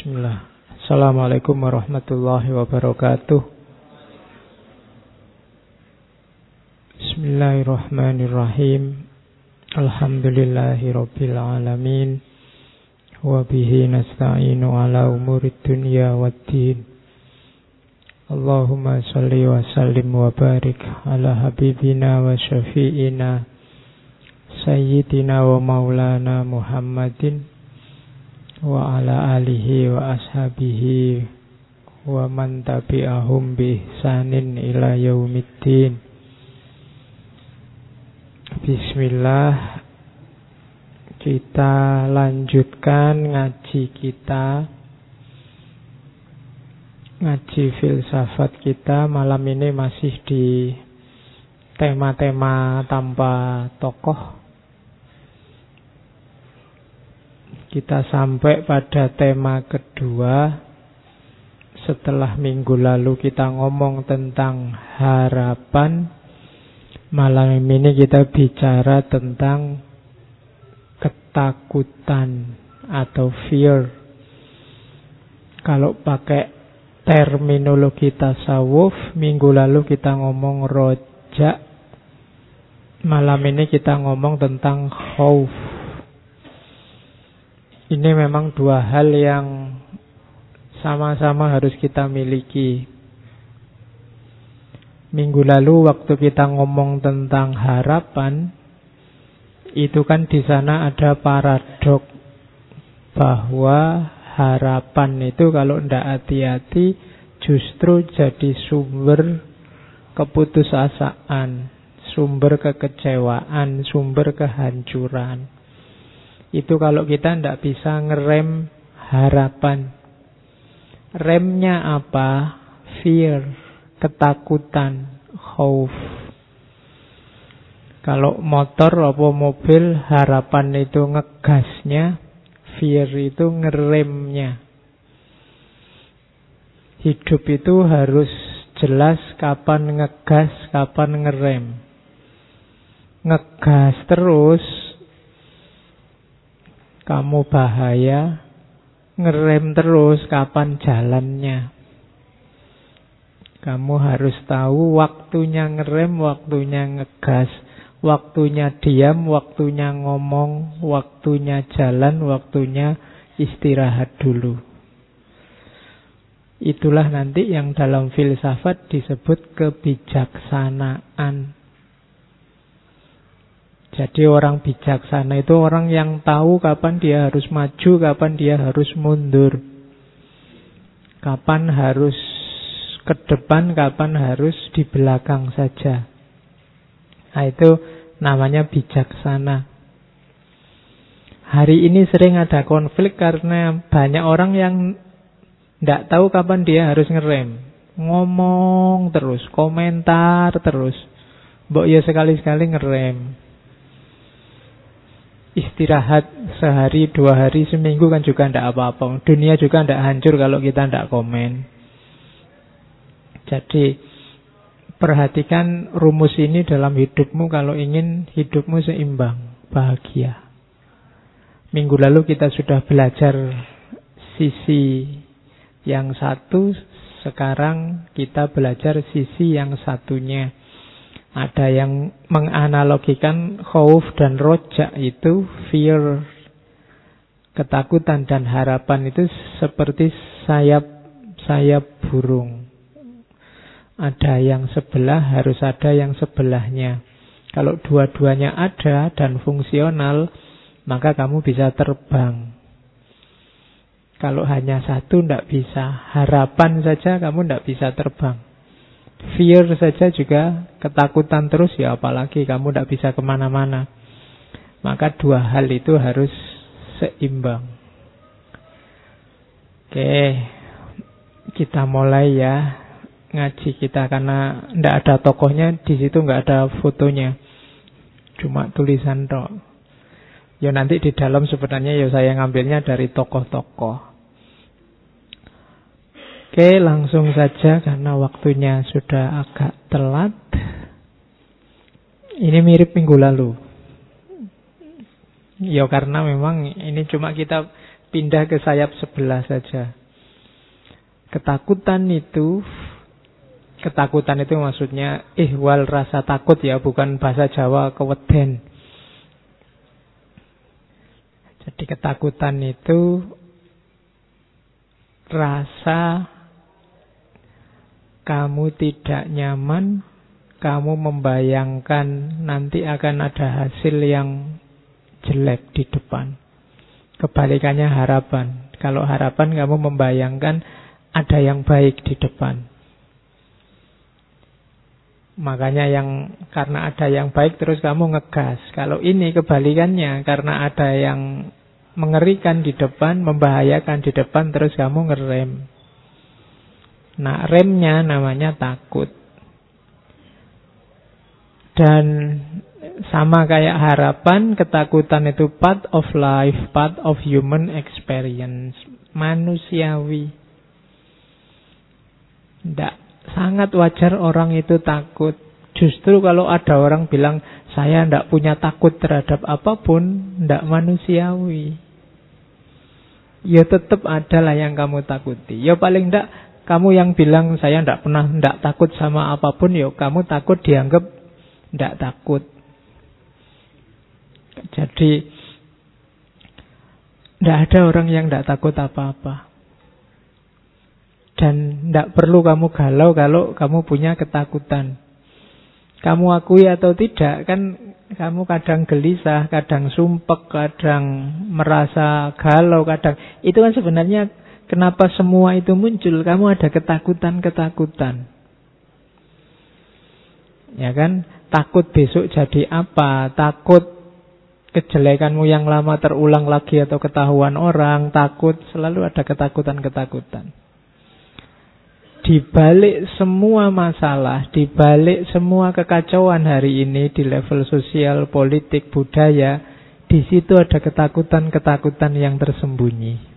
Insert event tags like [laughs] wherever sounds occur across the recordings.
Bismillah. Assalamualaikum warahmatullahi wabarakatuh. Bismillahirrahmanirrahim. Alhamdulillahi rabbil alamin. Wa bihi nasta'inu ala umurid dunya waddin. Allahumma salli wa sallim wa barik ala habibina wa syafi'ina Sayyidina wa maulana Muhammadin wa ala alihi wa ashabihi wa man tabi'ahum bi ihsanin ila yaumiddin. Bismillah. Kita lanjutkan ngaji kita. Ngaji filsafat kita malam ini masih di tema-tema tanpa tokoh Kita sampai pada tema kedua. Setelah minggu lalu kita ngomong tentang harapan Malam ini kita bicara tentang ketakutan atau fear. Kalau pakai terminologi tasawuf Minggu lalu kita ngomong rojak. Malam ini kita ngomong tentang khauf ini memang dua hal yang sama-sama harus kita miliki. Minggu lalu waktu kita ngomong tentang harapan, itu kan di sana ada paradok bahwa harapan itu kalau tidak hati-hati justru jadi sumber keputusasaan, sumber kekecewaan, sumber kehancuran. Itu kalau kita tidak bisa ngerem harapan. Remnya apa? Fear, ketakutan, khauf. Kalau motor atau mobil harapan itu ngegasnya, fear itu ngeremnya. Hidup itu harus jelas kapan ngegas, kapan ngerem. Ngegas terus kamu bahaya, ngerem terus kapan jalannya. Kamu harus tahu waktunya ngerem, waktunya ngegas, waktunya diam, waktunya ngomong, waktunya jalan, waktunya istirahat dulu. Itulah nanti yang dalam filsafat disebut kebijaksanaan. Jadi orang bijaksana itu orang yang tahu kapan dia harus maju, kapan dia harus mundur. Kapan harus ke depan, kapan harus di belakang saja. Nah itu namanya bijaksana. Hari ini sering ada konflik karena banyak orang yang tidak tahu kapan dia harus ngerem. Ngomong terus, komentar terus. Mbok ya sekali-sekali ngerem istirahat sehari, dua hari, seminggu kan juga tidak apa-apa. Dunia juga tidak hancur kalau kita tidak komen. Jadi perhatikan rumus ini dalam hidupmu kalau ingin hidupmu seimbang, bahagia. Minggu lalu kita sudah belajar sisi yang satu, sekarang kita belajar sisi yang satunya. Ada yang menganalogikan khauf dan rojak itu fear, ketakutan dan harapan itu seperti sayap sayap burung. Ada yang sebelah harus ada yang sebelahnya. Kalau dua-duanya ada dan fungsional, maka kamu bisa terbang. Kalau hanya satu tidak bisa. Harapan saja kamu tidak bisa terbang. Fear saja juga ketakutan terus ya apalagi kamu tidak bisa ke mana-mana. Maka dua hal itu harus seimbang. Oke, kita mulai ya ngaji kita karena tidak ada tokohnya di situ nggak ada fotonya, cuma tulisan tok. Ya nanti di dalam sebenarnya ya saya ngambilnya dari tokoh-tokoh. Oke, langsung saja karena waktunya sudah agak telat. Ini mirip minggu lalu. Ya karena memang ini cuma kita pindah ke sayap sebelah saja. Ketakutan itu ketakutan itu maksudnya ihwal rasa takut ya, bukan bahasa Jawa keweden. Jadi ketakutan itu rasa kamu tidak nyaman, kamu membayangkan nanti akan ada hasil yang jelek di depan. Kebalikannya harapan. Kalau harapan kamu membayangkan ada yang baik di depan. Makanya yang karena ada yang baik terus kamu ngegas. Kalau ini kebalikannya karena ada yang mengerikan di depan, membahayakan di depan terus kamu ngerem. Nah, remnya namanya takut. Dan sama kayak harapan, ketakutan itu part of life, part of human experience, manusiawi. Tidak sangat wajar orang itu takut. Justru kalau ada orang bilang saya tidak punya takut terhadap apa pun, tidak manusiawi. Ya tetap adalah yang kamu takuti. Ya paling tidak kamu yang bilang saya tidak pernah tidak takut sama apa pun, ya kamu takut dianggap tidak takut. Jadi tidak ada orang yang tidak takut apa-apa. Dan tidak perlu kamu galau kalau kamu punya ketakutan. Kamu akui atau tidak, kan kamu kadang gelisah, kadang sumpek, kadang merasa galau, kadang... Itu kan sebenarnya kenapa semua itu muncul. Kamu ada ketakutan-ketakutan. Ya kan? Takut besok jadi apa? Takut kejelekanmu yang lama terulang lagi atau ketahuan orang. Takut, selalu ada ketakutan-ketakutan. Di balik semua masalah, di balik semua kekacauan hari ini di level sosial, politik, budaya, di situ ada ketakutan-ketakutan yang tersembunyi.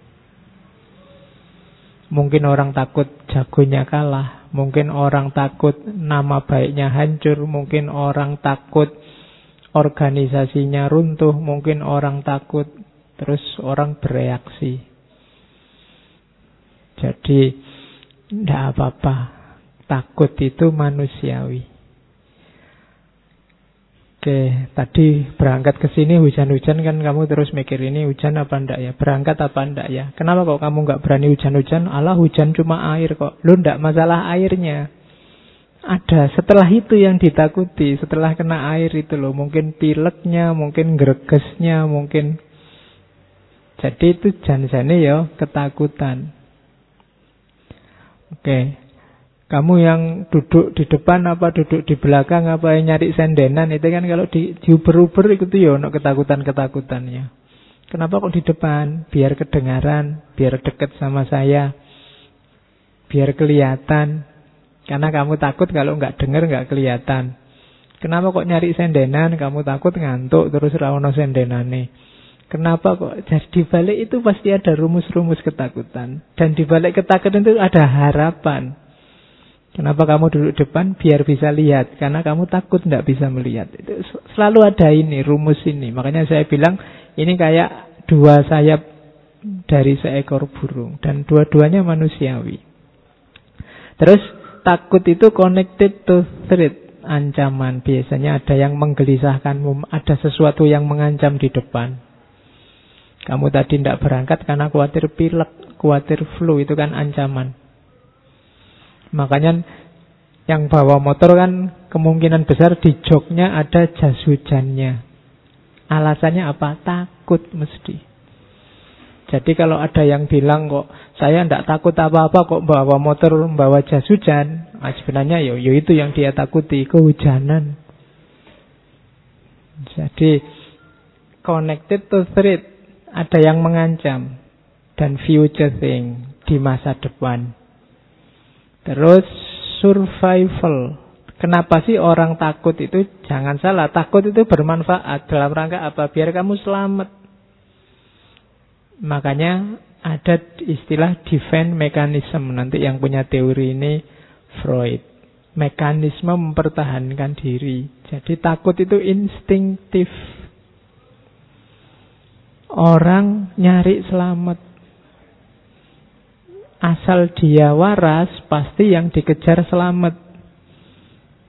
Mungkin orang takut jagonya kalah, mungkin orang takut nama baiknya hancur, mungkin orang takut organisasinya runtuh, mungkin orang takut terus orang bereaksi. Jadi tidak apa-apa. Takut itu manusiawi. Oke, tadi berangkat ke sini hujan-hujan kan kamu terus mikir ini hujan apa ndak ya? Berangkat apa ndak ya? Kenapa kok kamu nggak berani hujan-hujan? Allah hujan cuma air kok. Lu ndak masalah airnya. Ada setelah itu yang ditakuti, setelah kena air itu loh, mungkin pileknya, mungkin gregesnya, mungkin jadi itu janjane ya ketakutan. Oke. Kamu yang duduk di depan apa duduk di belakang apa yang nyari sendenan itu kan kalau di diuber-uber itu ya ono ketakutan-ketakutannya. Kenapa kok di depan? Biar kedengaran, biar deket sama saya. Biar kelihatan. Karena kamu takut kalau nggak dengar nggak kelihatan. Kenapa kok nyari sendenan? Kamu takut ngantuk terus rawono sendenane. Kenapa kok? Jadi di balik itu pasti ada rumus-rumus ketakutan. Dan di balik ketakutan itu ada harapan. Kenapa kamu duduk depan? Biar bisa lihat. Karena kamu takut tidak bisa melihat. Itu selalu ada ini, rumus ini. Makanya saya bilang ini kayak dua sayap dari seekor burung. Dan dua-duanya manusiawi. Terus takut itu connected to threat. Ancaman. Biasanya ada yang menggelisahkanmu. Ada sesuatu yang mengancam di depan. Kamu tadi tidak berangkat karena khawatir pilek, khawatir flu, itu kan ancaman. Makanya yang bawa motor kan kemungkinan besar di joknya ada jas hujannya. Alasannya apa? Takut mesti. Jadi kalau ada yang bilang kok saya tidak takut apa-apa kok bawa motor membawa jas hujan, nah sebenarnya yo, yo itu yang dia takuti kehujanan. Jadi connected to threat ada yang mengancam dan future thing di masa depan. Terus survival. Kenapa sih orang takut itu? Jangan salah, takut itu bermanfaat dalam rangka apa? Biar kamu selamat. Makanya ada istilah defense mechanism. Nanti yang punya teori ini Freud. Mekanisme mempertahankan diri. Jadi takut itu instinktif. Orang nyari selamat. Asal dia waras, pasti yang dikejar selamat.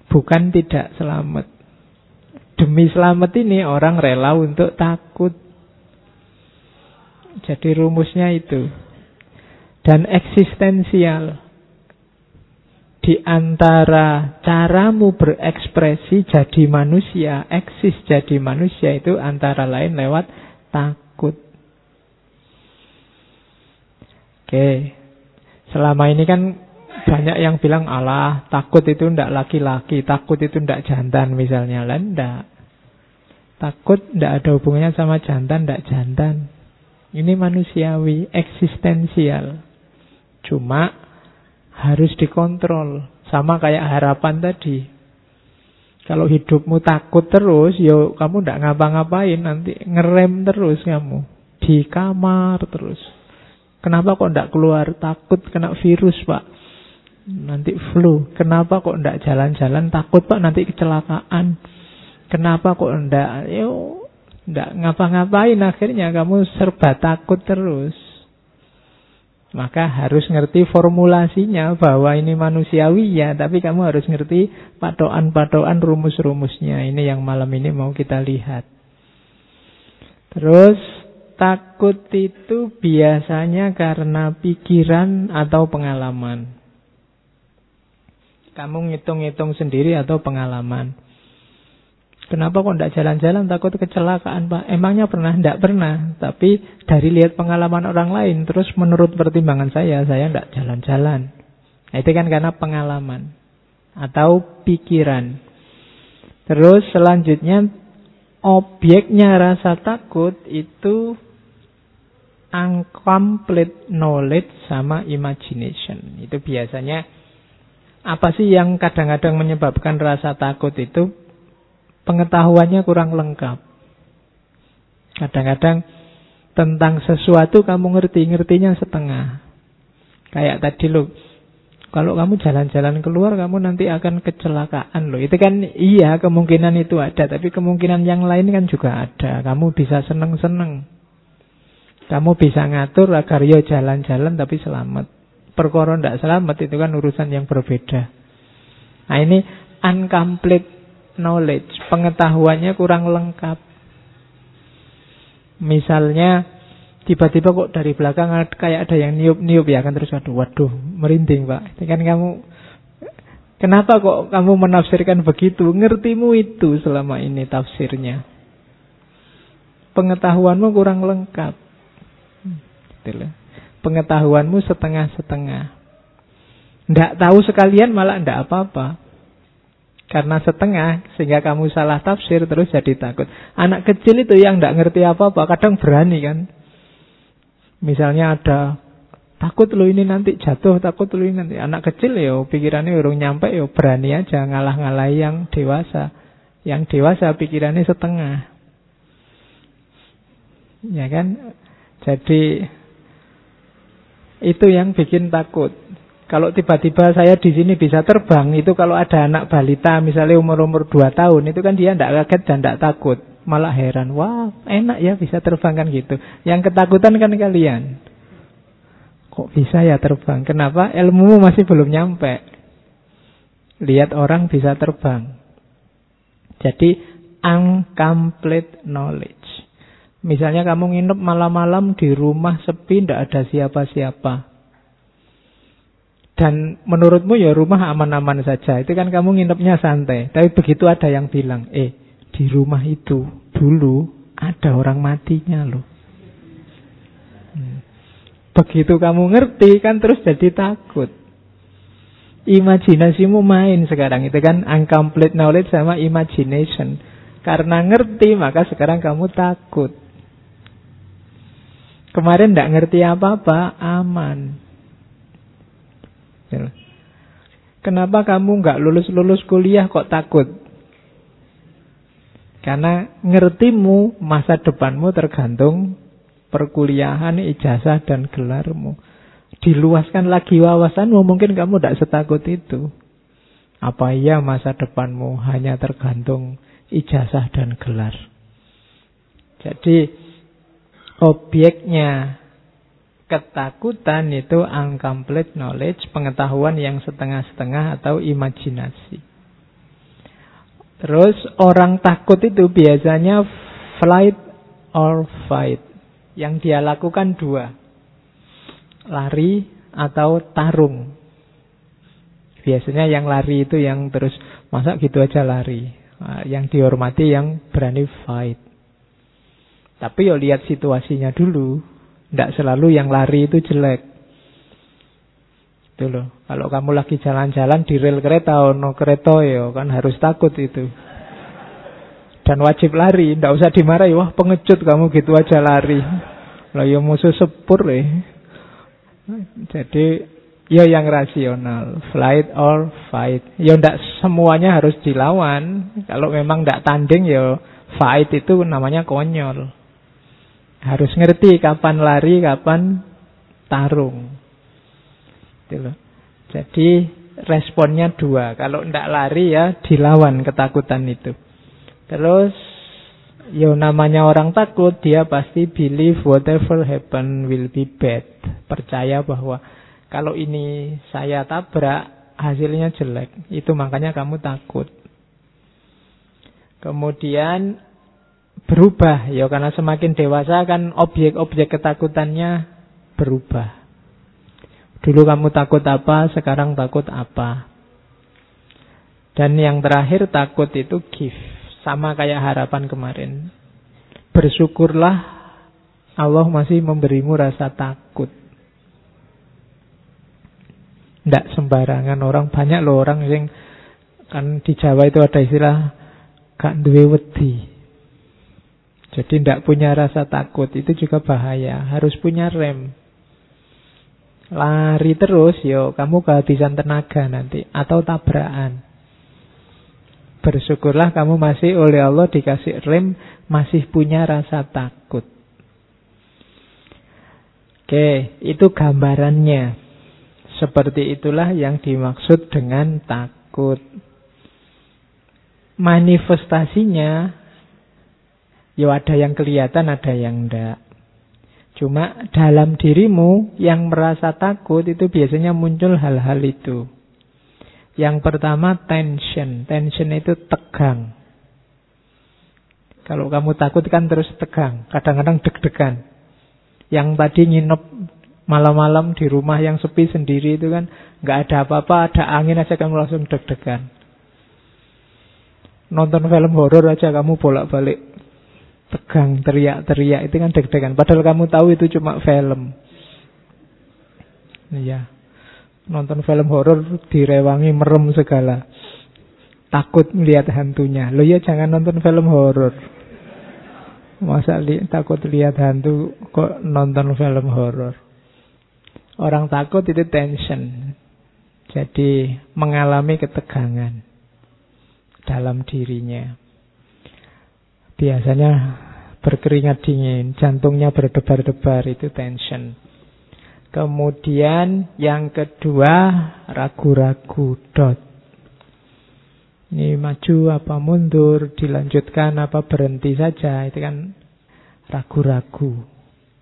Bukan tidak selamat. Demi selamat ini orang rela untuk takut. Jadi rumusnya itu. Dan eksistensial. Di antara caramu berekspresi jadi manusia, eksis jadi manusia itu antara lain lewat takut. Oke. Selama ini kan banyak yang bilang Allah takut itu ndak laki-laki, takut itu ndak jantan misalnya. Lah ndak. Takut ndak ada hubungannya sama jantan, ndak jantan. Ini manusiawi, eksistensial. Cuma harus dikontrol. Sama kayak harapan tadi. Kalau hidupmu takut terus, yo kamu ndak ngapa-ngapain nanti ngerem terus kamu di kamar terus. Kenapa kok ndak keluar? Takut kena virus pak. Nanti flu. Kenapa kok ndak jalan-jalan? Takut pak nanti kecelakaan. Kenapa kok ndak? Yo tidak ngapa-ngapain akhirnya kamu serba takut terus. Maka harus ngerti formulasinya bahwa ini manusiawi ya, tapi kamu harus ngerti patokan-patokan rumus-rumusnya. Ini yang malam ini mau kita lihat. Terus takut itu biasanya karena pikiran atau pengalaman. Kamu ngitung-ngitung sendiri atau pengalaman. Kenapa kok tidak jalan-jalan takut kecelakaan Pak? Emangnya pernah? Tidak pernah. Tapi dari lihat pengalaman orang lain, terus menurut pertimbangan saya, saya tidak jalan-jalan. Nah, itu kan karena pengalaman. Atau pikiran. Terus selanjutnya, objeknya rasa takut itu incomplete knowledge sama imagination. Itu biasanya apa sih yang kadang-kadang menyebabkan rasa takut itu pengetahuannya kurang lengkap. Kadang-kadang tentang sesuatu kamu ngerti, ngertinya setengah. Kayak tadi lo, kalau kamu jalan-jalan keluar kamu nanti akan kecelakaan loh. Itu kan iya kemungkinan itu ada, tapi kemungkinan yang lain kan juga ada. Kamu bisa seneng-seneng. Kamu bisa ngatur agar yo jalan-jalan tapi selamat. Perkara ndak selamat itu kan urusan yang berbeda. Nah ini incomplete knowledge, pengetahuannya kurang lengkap. Misalnya tiba-tiba kok dari belakang kayak ada yang niup-niup ya kan terus waduh, waduh merinding pak. Ini kan kamu kenapa kok kamu menafsirkan begitu? Ngertimu itu selama ini tafsirnya. Pengetahuanmu kurang lengkap. Hmm, Pengetahuanmu setengah-setengah. Tidak tahu sekalian malah tidak apa-apa. Karena setengah sehingga kamu salah tafsir terus jadi takut. Anak kecil itu yang tidak ngerti apa-apa kadang berani kan. Misalnya ada takut lo ini nanti jatuh, takut lo ini nanti. Anak kecil ya pikirannya urung nyampe ya berani aja ngalah-ngalahi yang dewasa. Yang dewasa pikirannya setengah. Ya kan? Jadi itu yang bikin takut. Kalau tiba-tiba saya di sini bisa terbang, itu kalau ada anak balita misalnya umur-umur 2 tahun, itu kan dia tidak kaget dan tidak takut. Malah heran, wah enak ya bisa terbang kan gitu. Yang ketakutan kan kalian. Kok bisa ya terbang? Kenapa? Ilmu masih belum nyampe. Lihat orang bisa terbang. Jadi, incomplete knowledge. Misalnya kamu nginep malam-malam di rumah sepi, tidak ada siapa-siapa. Dan menurutmu ya rumah aman-aman saja. Itu kan kamu nginepnya santai. Tapi begitu ada yang bilang, eh di rumah itu dulu ada orang matinya loh. Hmm. Begitu kamu ngerti kan terus jadi takut. Imajinasimu main sekarang itu kan incomplete knowledge sama imagination. Karena ngerti maka sekarang kamu takut. Kemarin tidak ngerti apa-apa, aman. Kenapa kamu nggak lulus-lulus kuliah kok takut? Karena ngertimu masa depanmu tergantung perkuliahan, ijazah dan gelarmu. Diluaskan lagi wawasanmu mungkin kamu tidak setakut itu. Apa iya masa depanmu hanya tergantung ijazah dan gelar. Jadi Objeknya ketakutan itu incomplete knowledge, pengetahuan yang setengah-setengah atau imajinasi. Terus orang takut itu biasanya flight or fight. Yang dia lakukan dua. Lari atau tarung. Biasanya yang lari itu yang terus masa gitu aja lari. Nah, yang dihormati yang berani fight. Tapi yo lihat situasinya dulu. Tidak selalu yang lari itu jelek. Itu loh. Kalau kamu lagi jalan-jalan di rel kereta, ono kereta ya kan harus takut itu. Dan wajib lari, tidak usah dimarahi. Wah pengecut kamu gitu aja lari. Lah ya musuh sepur ya. Jadi ya yang rasional, flight or fight. Ya tidak semuanya harus dilawan. Kalau memang tidak tanding ya fight itu namanya konyol. Harus ngerti kapan lari, kapan tarung. Gitu Jadi responnya dua. Kalau tidak lari ya dilawan ketakutan itu. Terus ya namanya orang takut dia pasti believe whatever happen will be bad. Percaya bahwa kalau ini saya tabrak hasilnya jelek. Itu makanya kamu takut. Kemudian berubah ya karena semakin dewasa kan objek-objek ketakutannya berubah. Dulu kamu takut apa, sekarang takut apa. Dan yang terakhir takut itu gift, sama kayak harapan kemarin. Bersyukurlah Allah masih memberimu rasa takut. Tidak sembarangan orang banyak loh orang yang kan di Jawa itu ada istilah gak duwe wedi. Jadi tidak punya rasa takut itu juga bahaya. Harus punya rem. Lari terus, yo kamu kehabisan tenaga nanti atau tabrakan. Bersyukurlah kamu masih oleh Allah dikasih rem, masih punya rasa takut. Oke, itu gambarannya. Seperti itulah yang dimaksud dengan takut. Manifestasinya Ya ada yang kelihatan, ada yang enggak. Cuma dalam dirimu yang merasa takut itu biasanya muncul hal-hal itu. Yang pertama tension. Tension itu tegang. Kalau kamu takut kan terus tegang. Kadang-kadang deg-degan. Yang tadi nginep malam-malam di rumah yang sepi sendiri itu kan nggak ada apa-apa, ada angin aja kamu langsung deg-degan. Nonton film horor aja kamu bolak-balik tegang, teriak-teriak itu kan deg-degan. Padahal kamu tahu itu cuma film. Iya. Nonton film horor direwangi merem segala. Takut melihat hantunya. Lo ya jangan nonton film horor. Masa li takut lihat hantu kok nonton film horor. Orang takut itu tension. Jadi mengalami ketegangan dalam dirinya. Biasanya berkeringat dingin, jantungnya berdebar-debar, itu tension. Kemudian yang kedua ragu-ragu dot. Ini maju apa mundur, dilanjutkan apa berhenti saja, itu kan ragu-ragu.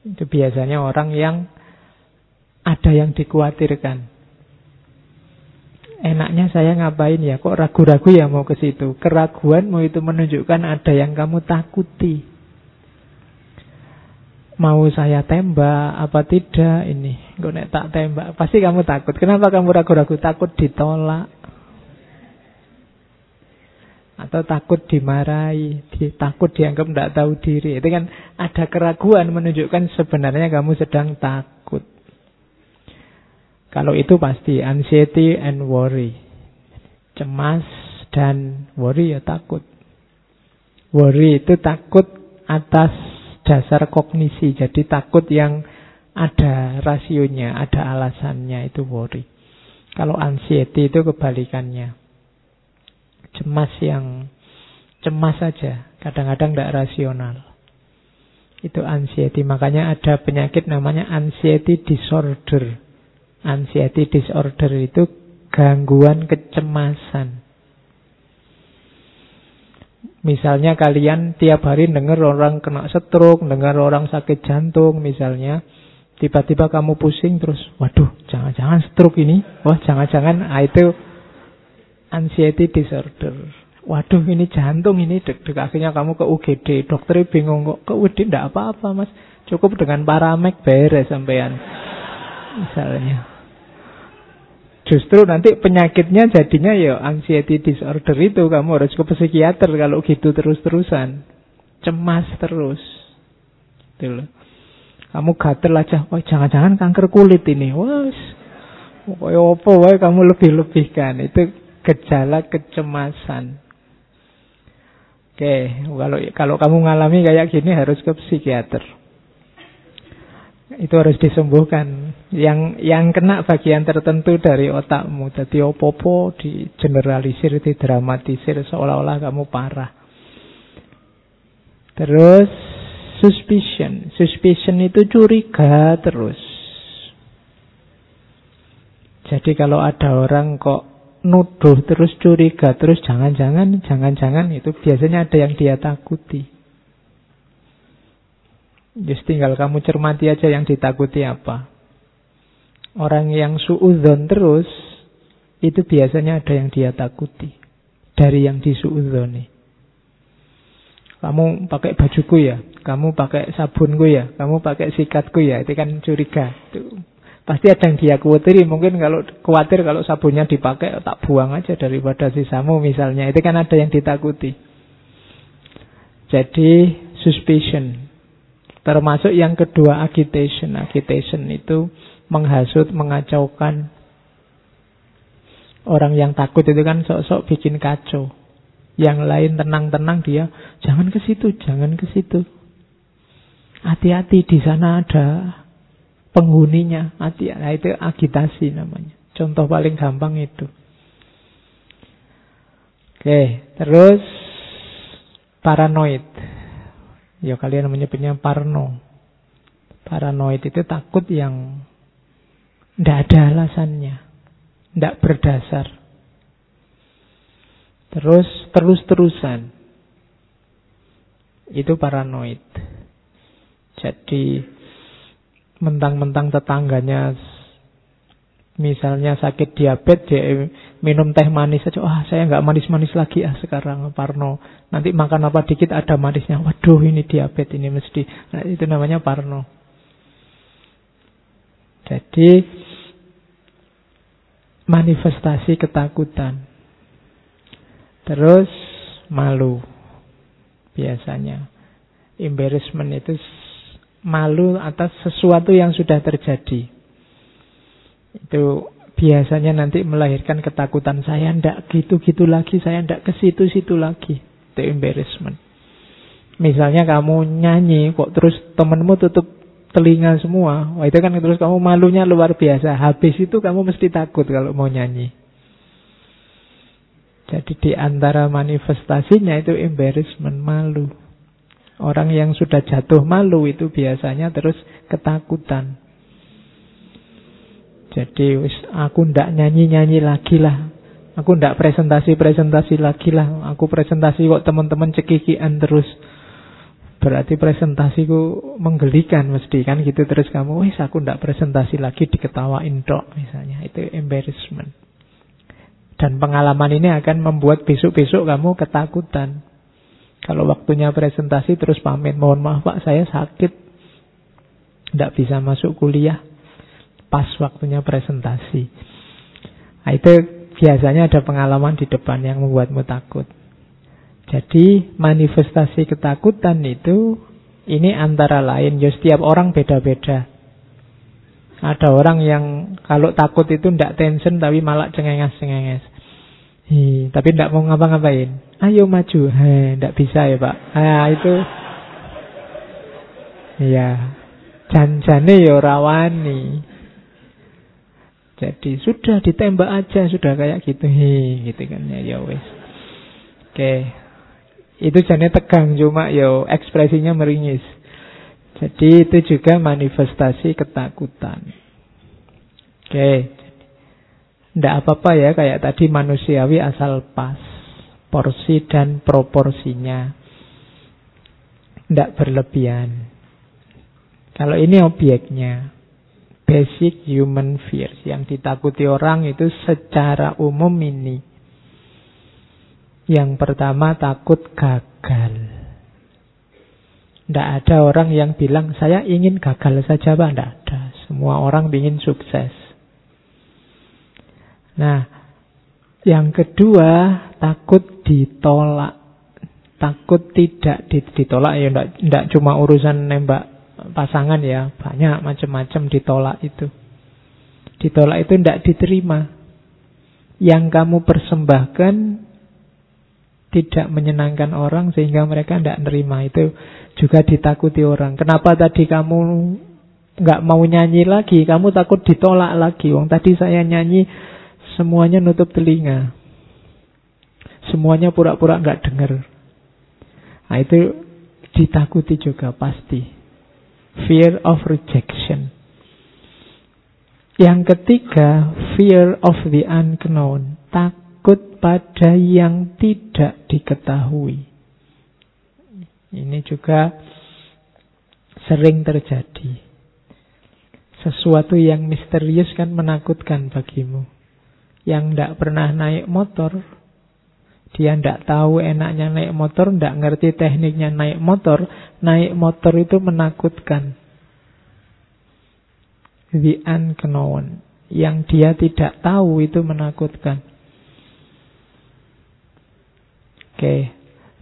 Itu biasanya orang yang ada yang dikhawatirkan. Enaknya saya ngapain ya? Kok ragu-ragu ya mau ke situ? Keraguanmu itu menunjukkan ada yang kamu takuti. Mau saya tembak apa tidak ini? Gue nek tak tembak, pasti kamu takut. Kenapa kamu ragu-ragu? Takut ditolak. Atau takut dimarahi, takut dianggap tidak tahu diri. Itu kan ada keraguan menunjukkan sebenarnya kamu sedang takut. Kalau itu pasti anxiety and worry. Cemas dan worry ya takut. Worry itu takut atas dasar kognisi. Jadi takut yang ada rasionya, ada alasannya itu worry. Kalau anxiety itu kebalikannya. Cemas yang cemas saja, kadang-kadang tidak rasional. Itu anxiety. Makanya ada penyakit namanya anxiety disorder. Anxiety disorder itu gangguan kecemasan. Misalnya kalian tiap hari dengar orang kena stroke, dengar orang sakit jantung misalnya. Tiba-tiba kamu pusing terus, waduh, jangan-jangan stroke ini. Wah, jangan-jangan ah, itu anxiety disorder. Waduh, ini jantung ini deg-deg. Akhirnya kamu ke UGD. Dokternya bingung kok ke UGD tidak apa-apa, Mas. Cukup dengan paramek beres sampean. Misalnya. Justru nanti penyakitnya jadinya ya anxiety disorder itu kamu harus ke psikiater kalau gitu terus-terusan. Cemas terus. Gitu loh. Kamu gatel aja, wah jangan-jangan kanker kulit ini. Wah, Pokoknya apa kamu lebih-lebihkan. Itu gejala kecemasan. Oke, kalau kalau kamu ngalami kayak gini harus ke psikiater. Itu harus disembuhkan. Yang yang kena bagian tertentu dari otakmu. Jadi opo-opo di generalisir, didramatisir seolah-olah kamu parah. Terus suspicion. Suspicion itu curiga terus. Jadi kalau ada orang kok nuduh terus curiga terus jangan-jangan jangan-jangan itu biasanya ada yang dia takuti. Just tinggal kamu cermati aja yang ditakuti apa. Orang yang suudzon terus, itu biasanya ada yang dia takuti. Dari yang disuudzoni. Kamu pakai bajuku ya, kamu pakai sabunku ya, kamu pakai sikatku ya, itu kan curiga. Itu pasti ada yang dia khawatiri. Mungkin kalau khawatir kalau sabunnya dipakai, tak buang aja daripada sisamu misalnya. Itu kan ada yang ditakuti. Jadi suspicion, Termasuk yang kedua agitation. Agitation itu menghasut, mengacaukan. Orang yang takut itu kan sok-sok bikin kacau. Yang lain tenang-tenang dia, jangan ke situ, jangan ke situ. Hati-hati di sana ada penghuninya. Hati, nah itu agitasi namanya. Contoh paling gampang itu. Oke, terus paranoid. Ya kalian menyebutnya parno. Paranoid itu takut yang tidak ada alasannya. Tidak berdasar. Terus terus-terusan. Itu paranoid. Jadi mentang-mentang tetangganya misalnya sakit diabetes dia minum teh manis saja wah saya nggak manis-manis lagi ah sekarang Parno. Nanti makan apa dikit ada manisnya. Waduh ini diabetes ini mesti. Nah, itu namanya Parno. Jadi manifestasi ketakutan. Terus malu biasanya. Embarrassment itu malu atas sesuatu yang sudah terjadi itu biasanya nanti melahirkan ketakutan saya ndak gitu-gitu lagi, saya ndak ke situ-situ lagi. Itu embarrassment. Misalnya kamu nyanyi kok terus temenmu tutup telinga semua. Wah itu kan terus kamu malunya luar biasa. Habis itu kamu mesti takut kalau mau nyanyi. Jadi di antara manifestasinya itu embarrassment, malu. Orang yang sudah jatuh malu itu biasanya terus ketakutan. Jadi wis aku ndak nyanyi-nyanyi lagi lah. Aku ndak presentasi-presentasi lagi lah. Aku presentasi kok teman-teman cekikian terus. Berarti presentasiku menggelikan mesti kan gitu terus kamu wis aku ndak presentasi lagi diketawain dok misalnya. Itu embarrassment. Dan pengalaman ini akan membuat besok-besok kamu ketakutan. Kalau waktunya presentasi terus pamit, mohon maaf Pak saya sakit. Tidak bisa masuk kuliah pas waktunya presentasi. Nah, itu biasanya ada pengalaman di depan yang membuatmu takut. Jadi manifestasi ketakutan itu ini antara lain, ya setiap orang beda-beda. Ada orang yang kalau takut itu tidak tension tapi malah cengenges-cengenges. tapi tidak mau ngapa-ngapain. Ayo maju. Tidak bisa ya pak. Nah, itu. Ya. Janjane ya rawani. Jadi sudah ditembak aja sudah kayak gitu hi gitu kan ya ya wes. Oke. Itu jadinya tegang cuma ya ekspresinya meringis. Jadi itu juga manifestasi ketakutan. Oke. Tidak apa-apa ya kayak tadi manusiawi asal pas. porsi dan proporsinya. Tidak berlebihan. Kalau ini objeknya, basic human fears. Yang ditakuti orang itu secara umum ini. Yang pertama takut gagal. Tidak ada orang yang bilang, saya ingin gagal saja, Pak. Tidak ada. Semua orang ingin sukses. Nah, yang kedua, takut ditolak. Takut tidak ditolak ya tidak cuma urusan nembak pasangan ya, banyak macam-macam ditolak itu. Ditolak itu tidak diterima. Yang kamu persembahkan tidak menyenangkan orang sehingga mereka tidak nerima itu juga ditakuti orang. Kenapa tadi kamu nggak mau nyanyi lagi? Kamu takut ditolak lagi. Wong tadi saya nyanyi Semuanya nutup telinga. Semuanya pura-pura nggak dengar. Nah itu ditakuti juga pasti. Fear of rejection. Yang ketiga, fear of the unknown. Takut pada yang tidak diketahui. Ini juga sering terjadi. Sesuatu yang misterius kan menakutkan bagimu yang tidak pernah naik motor, dia tidak tahu enaknya naik motor, tidak ngerti tekniknya naik motor, naik motor itu menakutkan. The unknown. Yang dia tidak tahu itu menakutkan. Oke.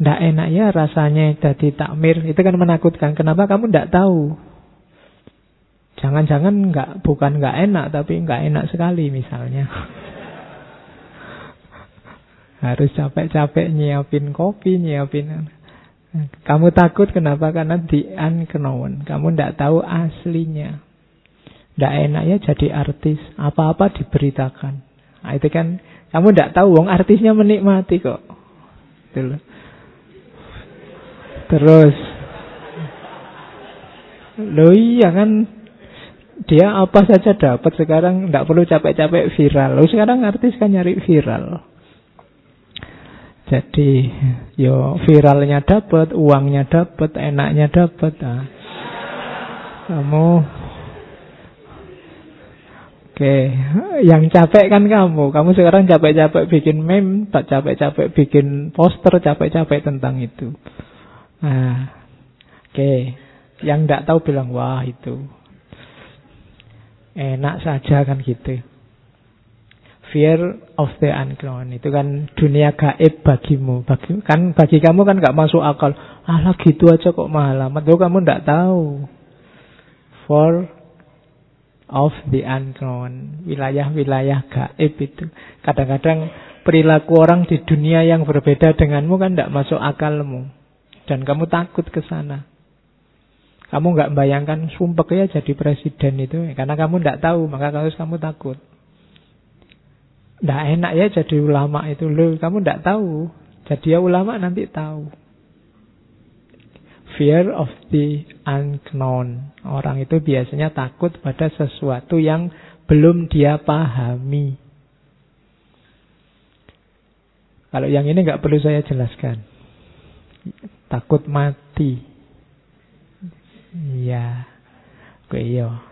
Tidak enak ya rasanya jadi takmir. Itu kan menakutkan. Kenapa kamu tidak tahu? Jangan-jangan nggak bukan nggak enak, tapi nggak enak sekali misalnya. [laughs] Harus capek-capek nyiapin kopi, nyiapin... Kamu takut kenapa? Karena di unknown. Kamu tidak tahu aslinya. Tidak enak ya jadi artis. Apa-apa diberitakan. Nah, itu kan kamu tidak tahu. Wong artisnya menikmati kok. Itu Terus. Loh iya kan dia apa saja dapat sekarang tidak perlu capek-capek viral. Loh sekarang artis kan nyari viral. Jadi yo viralnya dapat, uangnya dapat, enaknya dapat. Nah. Kamu Oke, yang capek kan kamu. Kamu sekarang capek-capek bikin meme, tak capek-capek bikin poster, capek-capek tentang itu. Nah, oke. Yang tidak tahu bilang, wah itu enak saja kan gitu. Fear of the unknown itu kan dunia gaib bagimu. Bagi, kan bagi kamu kan nggak masuk akal. Alah gitu aja kok malamat. Tuh kamu nggak tahu. For of the unknown. Wilayah-wilayah gaib itu. Kadang-kadang perilaku orang di dunia yang berbeda denganmu kan tidak masuk akalmu. Dan kamu takut ke sana. Kamu nggak bayangkan sumpah ya jadi presiden itu. Karena kamu nggak tahu, maka harus kamu takut. Tidak enak ya jadi ulama itu loh. Kamu tidak tahu. Jadi ya ulama nanti tahu. Fear of the unknown. Orang itu biasanya takut pada sesuatu yang belum dia pahami. Kalau yang ini nggak perlu saya jelaskan. Takut mati. Iya. Iya.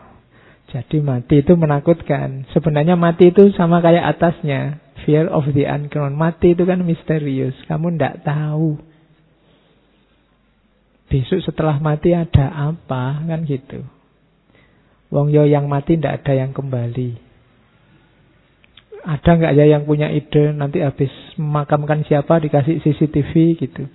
Jadi mati itu menakutkan. Sebenarnya mati itu sama kayak atasnya. Fear of the unknown. Mati itu kan misterius. Kamu tidak tahu. Besok setelah mati ada apa? Kan gitu. Wong yo yang mati tidak ada yang kembali. Ada nggak ya yang punya ide nanti habis memakamkan siapa dikasih CCTV gitu.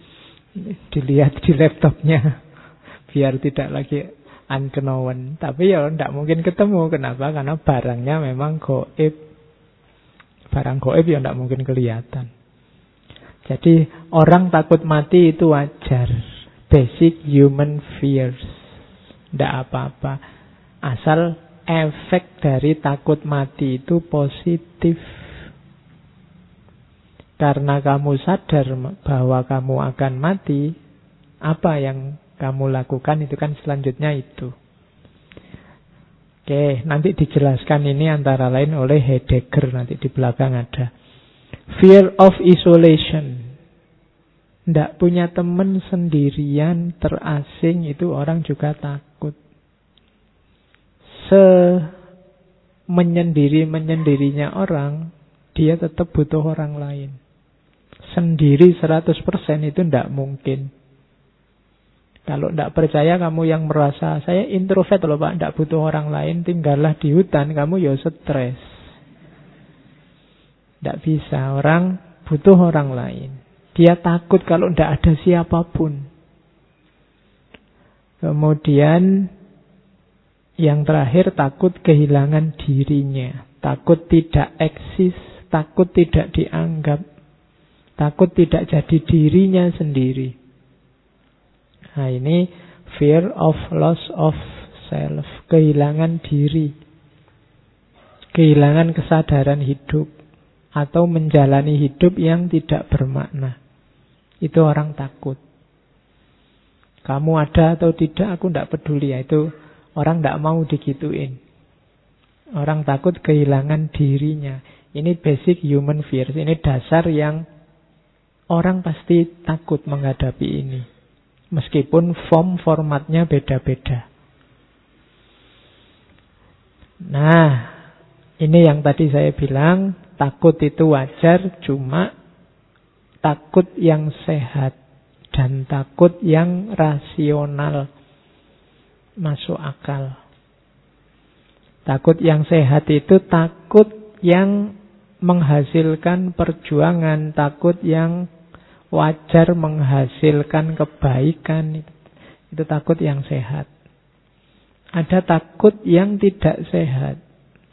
Dilihat di laptopnya. [laughs] Biar tidak lagi unknown. Tapi ya tidak mungkin ketemu. Kenapa? Karena barangnya memang goib. Barang goib ya tidak mungkin kelihatan. Jadi orang takut mati itu wajar. Basic human fears. Tidak apa-apa. Asal efek dari takut mati itu positif. Karena kamu sadar bahwa kamu akan mati, apa yang kamu lakukan itu kan selanjutnya itu. Oke, nanti dijelaskan ini antara lain oleh Heidegger nanti di belakang ada. Fear of isolation. Tidak punya teman sendirian, terasing, itu orang juga takut. Se menyendiri-menyendirinya orang, dia tetap butuh orang lain. Sendiri 100% itu tidak mungkin. Kalau tidak percaya kamu yang merasa, saya introvert loh pak, tidak butuh orang lain, tinggallah di hutan, kamu ya stres. Tidak bisa, orang butuh orang lain. Dia takut kalau tidak ada siapa pun. Kemudian yang terakhir takut kehilangan dirinya. Takut tidak eksis, takut tidak dianggap. Takut tidak jadi dirinya sendiri. Nah ini fear of loss of self. Kehilangan diri. Kehilangan kesadaran hidup. Atau menjalani hidup yang tidak bermakna. Itu orang takut. Kamu ada atau tidak, aku tidak peduli. Itu orang tidak mau digituin. Orang takut kehilangan dirinya. Ini basic human fear. Ini dasar yang orang pasti takut menghadapi ini. Meskipun form formatnya beda-beda. Nah, ini yang tadi saya bilang, takut itu wajar, cuma takut yang sehat dan takut yang rasional masuk akal. Takut yang sehat itu takut yang menghasilkan perjuangan, takut yang wajar menghasilkan kebaikan. Itu, takut yang sehat. Ada takut yang tidak sehat.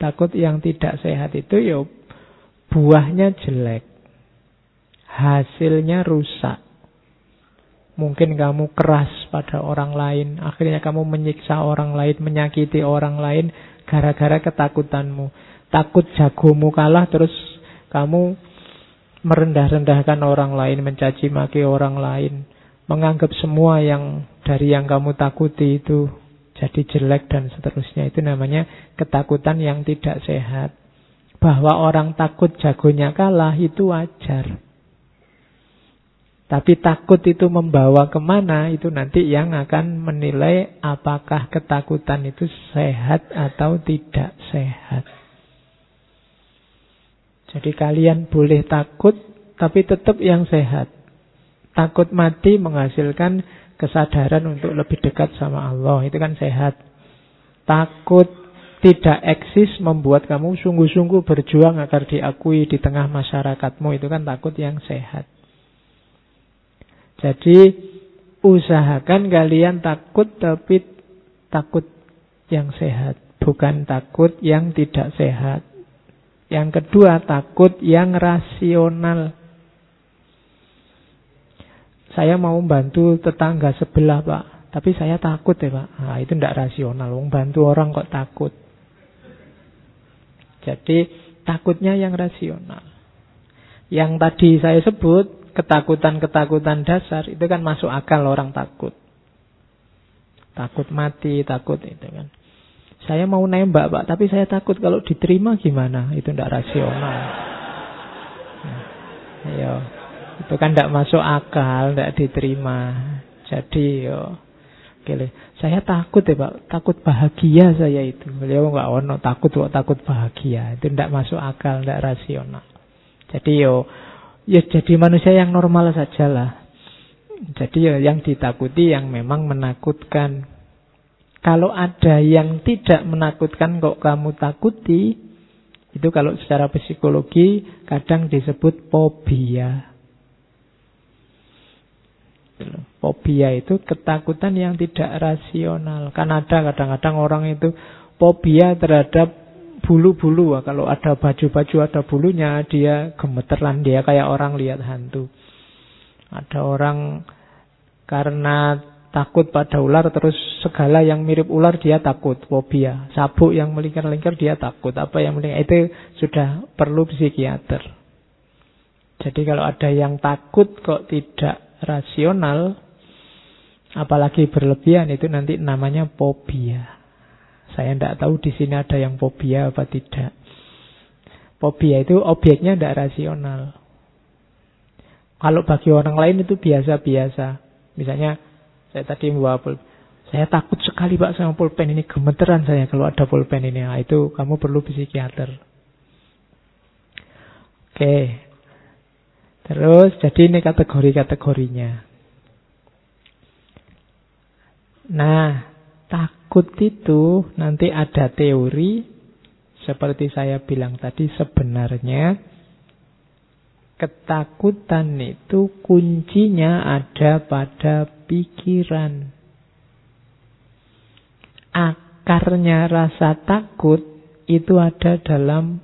Takut yang tidak sehat itu ya buahnya jelek hasilnya rusak. Mungkin kamu keras pada orang lain, akhirnya kamu menyiksa orang lain, menyakiti orang lain gara-gara ketakutanmu. Takut jagomu kalah terus kamu merendah-rendahkan orang lain, mencaci maki orang lain, menganggap semua yang dari yang kamu takuti itu jadi jelek dan seterusnya. Itu namanya ketakutan yang tidak sehat. Bahwa orang takut jagonya kalah itu wajar. Tapi takut itu membawa ke mana, itu nanti yang akan menilai apakah ketakutan itu sehat atau tidak sehat. Jadi kalian boleh takut, tapi tetap yang sehat. Takut mati menghasilkan kesadaran untuk lebih dekat sama Allah, itu kan sehat. Takut tidak eksis membuat kamu sungguh-sungguh berjuang agar diakui di tengah masyarakatmu, itu kan takut yang sehat. Jadi usahakan kalian takut tapi takut yang sehat, bukan takut yang tidak sehat. Yang kedua, takut yang rasional. Saya mau bantu tetangga sebelah, Pak. Tapi saya takut ya, Pak. Nah, itu tidak rasional. Wong bantu orang kok takut. Jadi, takutnya yang rasional. Yang tadi saya sebut, ketakutan-ketakutan dasar itu kan masuk akal orang takut. Takut mati, takut itu kan. Saya mau nembak pak, tapi saya takut kalau diterima gimana? Itu tidak rasional. Nah, yo, itu kan tidak masuk akal, tidak diterima. Jadi yo, oke saya takut ya pak, takut bahagia saya itu. Beliau nggak ono takut kok takut bahagia, itu tidak masuk akal, tidak rasional. Jadi yo ya jadi manusia yang normal sajalah. Jadi ya yang ditakuti yang memang menakutkan. Kalau ada yang tidak menakutkan kok kamu takuti, itu kalau secara psikologi kadang disebut fobia. Fobia itu ketakutan yang tidak rasional. Kan ada kadang-kadang orang itu fobia terhadap bulu-bulu. Kalau ada baju-baju ada bulunya, dia gemeteran, dia kayak orang lihat hantu. Ada orang karena takut pada ular, terus segala yang mirip ular dia takut, fobia. Sabuk yang melingkar-lingkar dia takut. Apa yang melingkar, itu sudah perlu psikiater. Jadi kalau ada yang takut kok tidak rasional, apalagi berlebihan, itu nanti namanya fobia. Saya tidak tahu di sini ada yang fobia apa tidak. Fobia itu objeknya tidak rasional. Kalau bagi orang lain itu biasa-biasa. Misalnya saya tadi membawa pulpen. Saya takut sekali Pak sama pulpen ini. Gemeteran saya kalau ada pulpen ini. Nah, itu kamu perlu psikiater. Oke. Terus jadi ini kategori-kategorinya. Nah, takut itu nanti ada teori seperti saya bilang tadi sebenarnya ketakutan itu kuncinya ada pada pikiran. Akarnya rasa takut itu ada dalam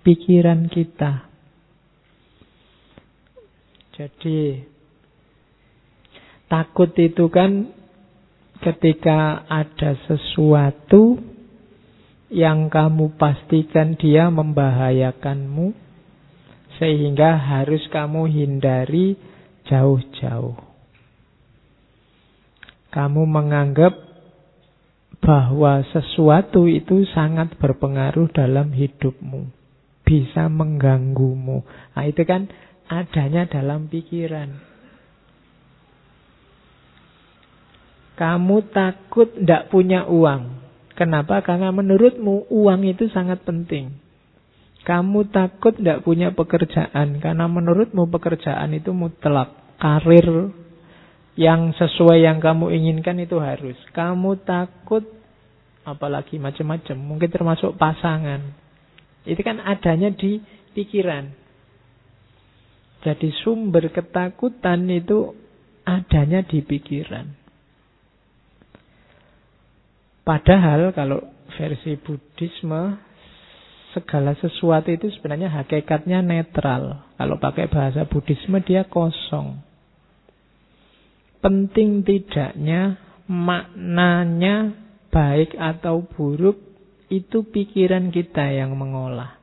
pikiran kita. Jadi takut itu kan ketika ada sesuatu yang kamu pastikan dia membahayakanmu sehingga harus kamu hindari jauh-jauh. Kamu menganggap bahwa sesuatu itu sangat berpengaruh dalam hidupmu, bisa mengganggumu. Nah, itu kan adanya dalam pikiran. Kamu takut tidak punya uang. Kenapa? Karena menurutmu uang itu sangat penting. Kamu takut tidak punya pekerjaan karena menurutmu pekerjaan itu mutlak. Karir yang sesuai yang kamu inginkan itu harus. Kamu takut apalagi macam-macam. Mungkin termasuk pasangan. Itu kan adanya di pikiran. Jadi sumber ketakutan itu adanya di pikiran. Padahal kalau versi Buddhisme segala sesuatu itu sebenarnya hakikatnya netral. Kalau pakai bahasa Buddhisme dia kosong. Penting tidaknya maknanya baik atau buruk itu pikiran kita yang mengolah.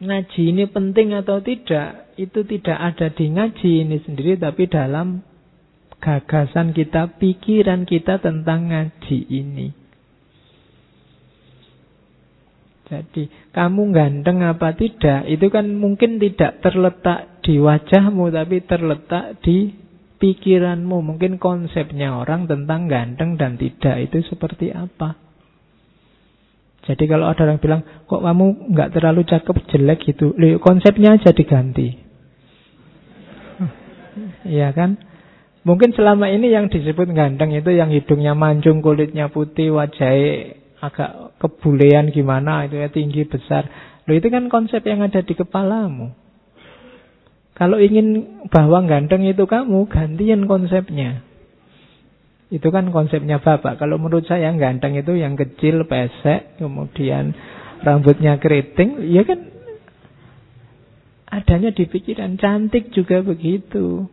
Ngaji ini penting atau tidak, itu tidak ada di ngaji ini sendiri, tapi dalam gagasan kita, pikiran kita tentang ngaji ini. Jadi, kamu ganteng apa tidak, itu kan mungkin tidak terletak di wajahmu, tapi terletak di pikiranmu. Mungkin konsepnya orang tentang ganteng dan tidak itu seperti apa. Jadi kalau ada orang bilang, kok kamu nggak terlalu cakep, jelek gitu. konsepnya aja diganti. [laughs] Iya kan? Mungkin selama ini yang disebut ganteng itu yang hidungnya mancung, kulitnya putih, wajahnya agak kebulean gimana, itu ya tinggi besar. Loh itu kan konsep yang ada di kepalamu. Kalau ingin bahwa ganteng itu kamu, gantian konsepnya. Itu kan konsepnya Bapak. Kalau menurut saya ganteng itu yang kecil, pesek, kemudian rambutnya keriting, ya kan adanya di pikiran. Cantik juga begitu.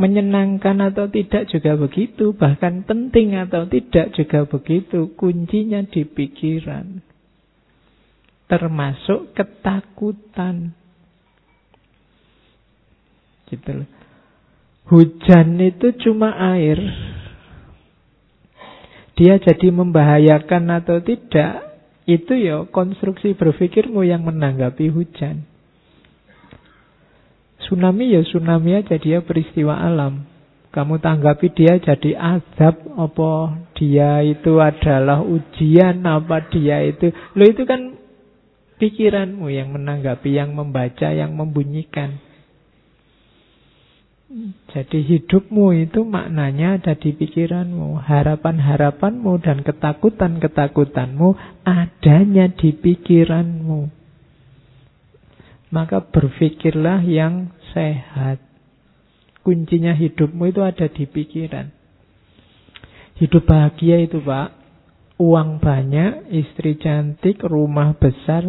Menyenangkan atau tidak juga begitu, bahkan penting atau tidak juga begitu. Kuncinya di pikiran. Termasuk ketakutan. Gitu loh. Hujan itu cuma air. Dia jadi membahayakan atau tidak, itu ya konstruksi berpikirmu yang menanggapi hujan. Tsunami ya tsunami aja dia peristiwa alam. Kamu tanggapi dia jadi azab apa dia itu adalah ujian apa dia itu. Lo itu kan pikiranmu yang menanggapi, yang membaca, yang membunyikan. Jadi hidupmu itu maknanya ada di pikiranmu. Harapan-harapanmu dan ketakutan-ketakutanmu adanya di pikiranmu maka berpikirlah yang sehat. Kuncinya hidupmu itu ada di pikiran. Hidup bahagia itu Pak, uang banyak, istri cantik, rumah besar.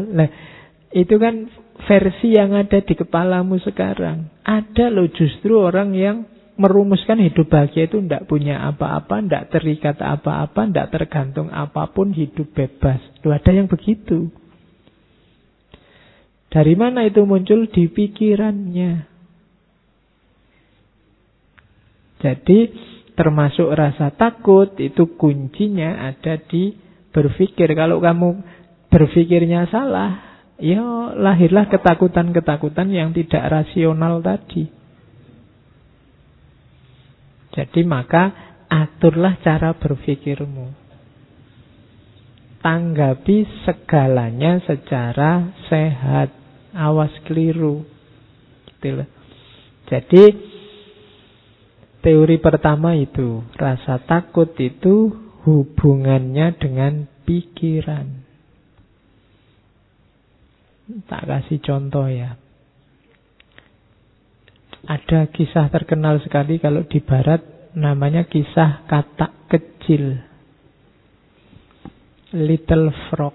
Itu kan versi yang ada di kepalamu sekarang. Ada loh justru orang yang merumuskan hidup bahagia itu tidak punya apa-apa, tidak terikat apa-apa, tidak tergantung apa pun, hidup bebas. Loh ada yang begitu. Dari mana itu muncul? Di pikirannya. Jadi termasuk rasa takut itu kuncinya ada di berpikir. Kalau kamu berpikirnya salah, Ya lahirlah ketakutan-ketakutan yang tidak rasional tadi. Jadi maka aturlah cara berpikirmu. Tanggapi segalanya secara sehat. Awas keliru. Gitu Jadi teori pertama itu, rasa takut itu hubungannya dengan pikiran. Tak kasih contoh ya. Ada kisah terkenal sekali kalau di barat namanya kisah katak kecil. Little Frog.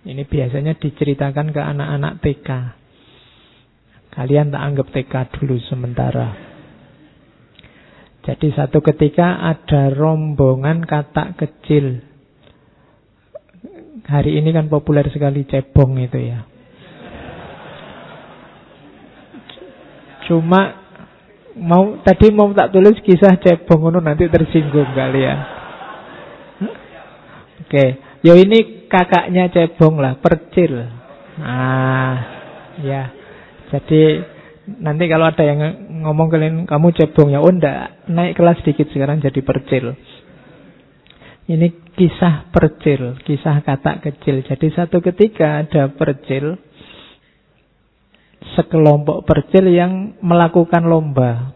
Ini biasanya diceritakan ke anak-anak TK. Kalian tak anggap TK dulu sementara. Jadi satu ketika ada rombongan katak kecil. Hari ini kan populer sekali cebong itu ya. Cuma mau tadi mau tak tulis kisah cebong nanti tersinggung kalian. Oke, okay. yo ini kakaknya cebong lah, percil. Ah, ya. Jadi nanti kalau ada yang ngomong kalian kamu cebong ya, oh enggak, naik kelas sedikit sekarang jadi percil. Ini kisah percil, kisah kata kecil. Jadi satu ketika ada percil sekelompok percil yang melakukan lomba.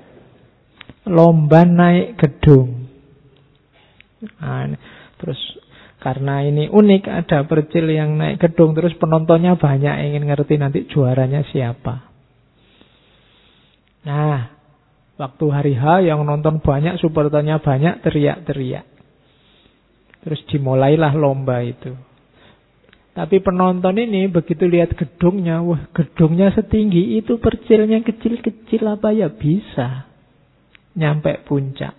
Lomba naik gedung. Nah, terus karena ini unik ada percil yang naik gedung terus penontonnya banyak ingin ngerti nanti juaranya siapa. Nah, waktu hari H yang nonton banyak, supporternya banyak, teriak-teriak. Terus dimulailah lomba itu. Tapi penonton ini begitu lihat gedungnya, wah gedungnya setinggi itu percilnya kecil-kecil apa ya bisa nyampe puncak.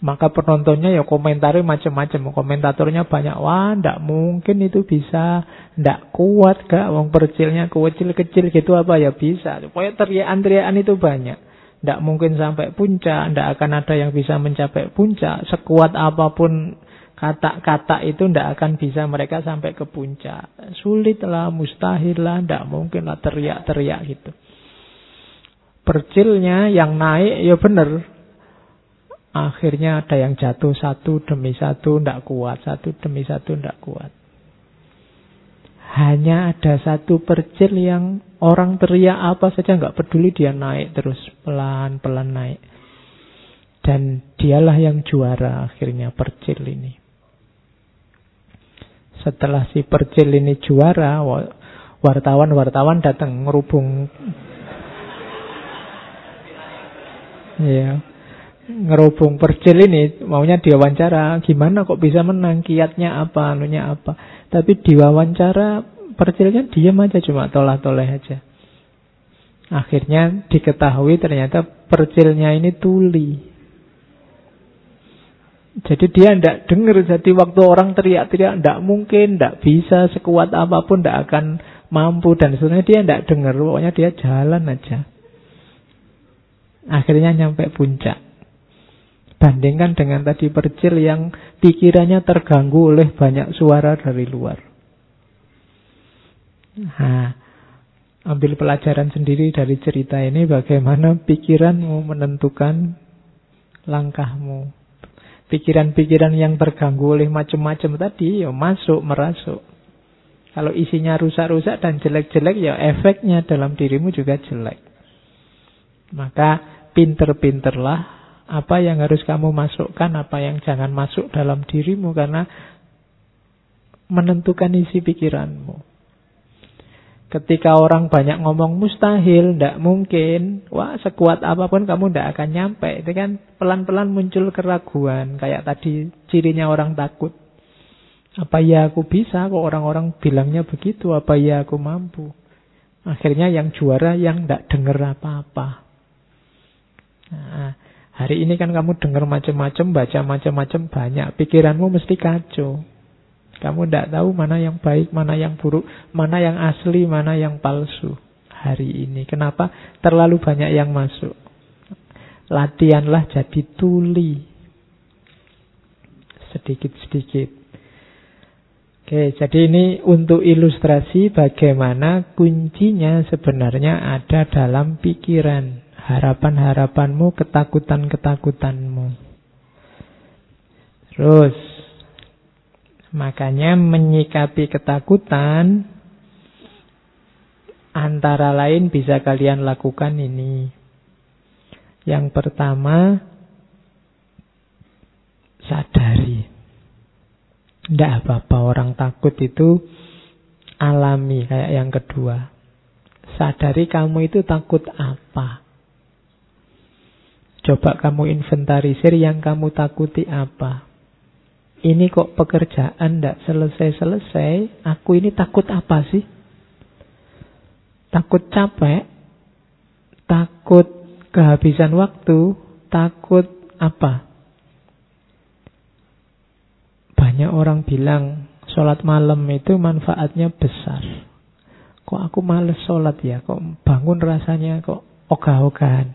Maka penontonnya ya komentarnya macam-macam, komentatornya banyak. Wah, ndak mungkin itu bisa, ndak kuat gak, wong percilnya kecil-kecil gitu apa ya bisa. Pokoknya teriakan-teriakan itu banyak. Ndak mungkin sampai puncak, ndak akan ada yang bisa mencapai puncak. Sekuat apa pun Kata-kata itu tidak akan bisa mereka sampai ke puncak. Sulit lah, mustahil lah, tidak mungkin lah teriak-teriak gitu. Percilnya yang naik ya benar. Akhirnya ada yang jatuh satu demi satu tidak kuat, satu demi satu tidak kuat. Hanya ada satu percil yang orang teriak apa saja nggak peduli dia naik terus pelan-pelan naik. Dan dialah yang juara akhirnya percil ini. Setelah si Percil ini juara, wartawan-wartawan datang ngerubung. Ya. Ngerubung Percil ini maunya diwawancara, gimana kok bisa menang, kiatnya apa, anunya apa. Tapi diwawancara Percilnya diam aja cuma tolah-toleh aja. Akhirnya diketahui ternyata Percilnya ini tuli. Jadi dia tidak dengar. Jadi waktu orang teriak-teriak tidak mungkin, tidak bisa sekuat apa pun, tidak akan mampu dan sebenarnya dia tidak dengar. Pokoknya dia jalan aja. Akhirnya nyampe puncak. Bandingkan dengan tadi percil yang pikirannya terganggu oleh banyak suara dari luar. Nah, ambil pelajaran sendiri dari cerita ini bagaimana pikiranmu menentukan langkahmu. Pikiran-pikiran yang terganggu oleh macam-macam tadi ya masuk, merasuk. Kalau isinya rusak-rusak dan jelek-jelek ya efeknya dalam dirimu juga jelek. Maka pinter-pinterlah apa yang harus kamu masukkan, apa yang jangan masuk dalam dirimu karena menentukan isi pikiranmu. Ketika orang banyak ngomong mustahil, tidak mungkin, wah sekuat apa pun kamu tidak akan nyampe. Itu kan pelan-pelan muncul keraguan. Kayak tadi cirinya orang takut. Apa ya aku bisa kok orang-orang bilangnya begitu, apa ya aku mampu. Akhirnya yang juara yang tidak dengar apa-apa. Nah, hari ini kan kamu dengar macam-macam, baca macam-macam banyak. Pikiranmu mesti kacau. Kamu tidak tahu mana yang baik, mana yang buruk, mana yang asli, mana yang palsu hari ini. Kenapa? Terlalu banyak yang masuk. Latihanlah jadi tuli. Sedikit-sedikit. Oke, jadi ini untuk ilustrasi bagaimana kuncinya sebenarnya ada dalam pikiran, harapan-harapanmu, ketakutan-ketakutanmu. Terus, makanya menyikapi ketakutan antara lain bisa kalian lakukan ini. Yang pertama, sadari tidak apa-apa orang takut itu alami kayak yang kedua. Sadari kamu itu takut apa. Coba kamu inventarisir yang kamu takuti apa. Ini kok pekerjaan tidak selesai-selesai. Aku ini takut apa sih? Takut capek? Takut kehabisan waktu? Takut apa? Banyak orang bilang sholat malam itu manfaatnya besar. Kok aku males sholat ya? Kok bangun rasanya kok ogah-ogahan?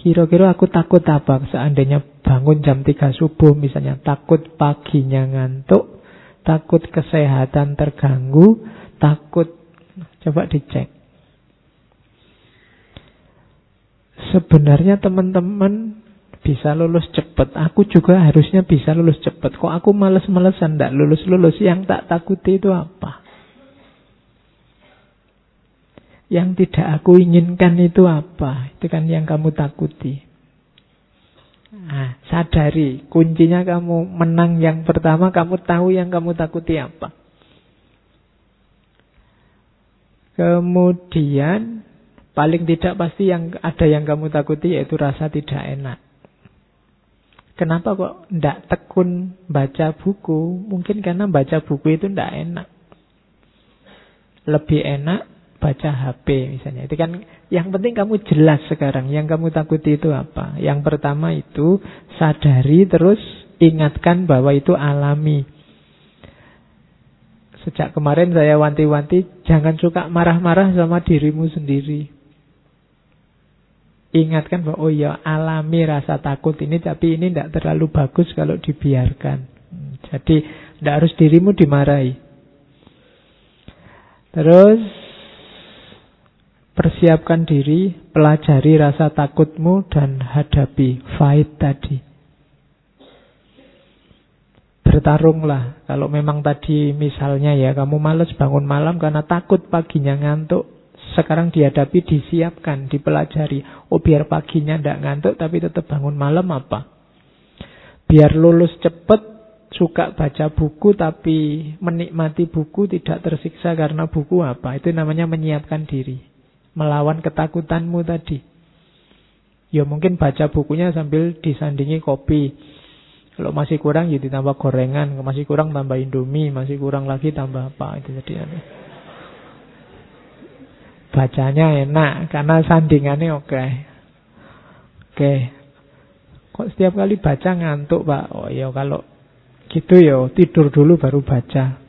Kira-kira aku takut apa seandainya bangun jam 3 subuh misalnya takut paginya ngantuk, takut kesehatan terganggu, takut coba dicek. Sebenarnya teman-teman bisa lulus cepat. Aku juga harusnya bisa lulus cepat. Kok aku males-malesan tidak lulus-lulus? Yang tak takuti itu apa? Yang tidak aku inginkan itu apa? Itu kan yang kamu takuti. Nah, sadari, kuncinya kamu menang yang pertama, kamu tahu yang kamu takuti apa. Kemudian, paling tidak pasti yang ada yang kamu takuti yaitu rasa tidak enak. Kenapa kok tidak tekun baca buku? Mungkin karena baca buku itu tidak enak. Lebih enak baca HP misalnya. Itu kan yang penting kamu jelas sekarang. Yang kamu takuti itu apa? Yang pertama itu sadari terus ingatkan bahwa itu alami. Sejak kemarin saya wanti-wanti jangan suka marah-marah sama dirimu sendiri. Ingatkan bahwa oh ya alami rasa takut ini tapi ini tidak terlalu bagus kalau dibiarkan. Jadi tidak harus dirimu dimarahi. Terus persiapkan diri, pelajari rasa takutmu dan hadapi fight tadi. Bertarunglah. Kalau memang tadi misalnya ya kamu males bangun malam karena takut paginya ngantuk, sekarang dihadapi, disiapkan, dipelajari. Oh biar paginya tidak ngantuk tapi tetap bangun malam apa? Biar lulus cepat, suka baca buku tapi menikmati buku tidak tersiksa karena buku apa? Itu namanya menyiapkan diri. Melawan ketakutanmu tadi. Ya mungkin baca bukunya sambil disandingi kopi. Kalau masih kurang ya ditambah gorengan, masih kurang tambah indomie, masih kurang lagi tambah apa itu jadi Bacanya enak karena sandingannya oke. Oke. Kok setiap kali baca ngantuk, Pak? Oh iya kalau gitu ya tidur dulu baru baca.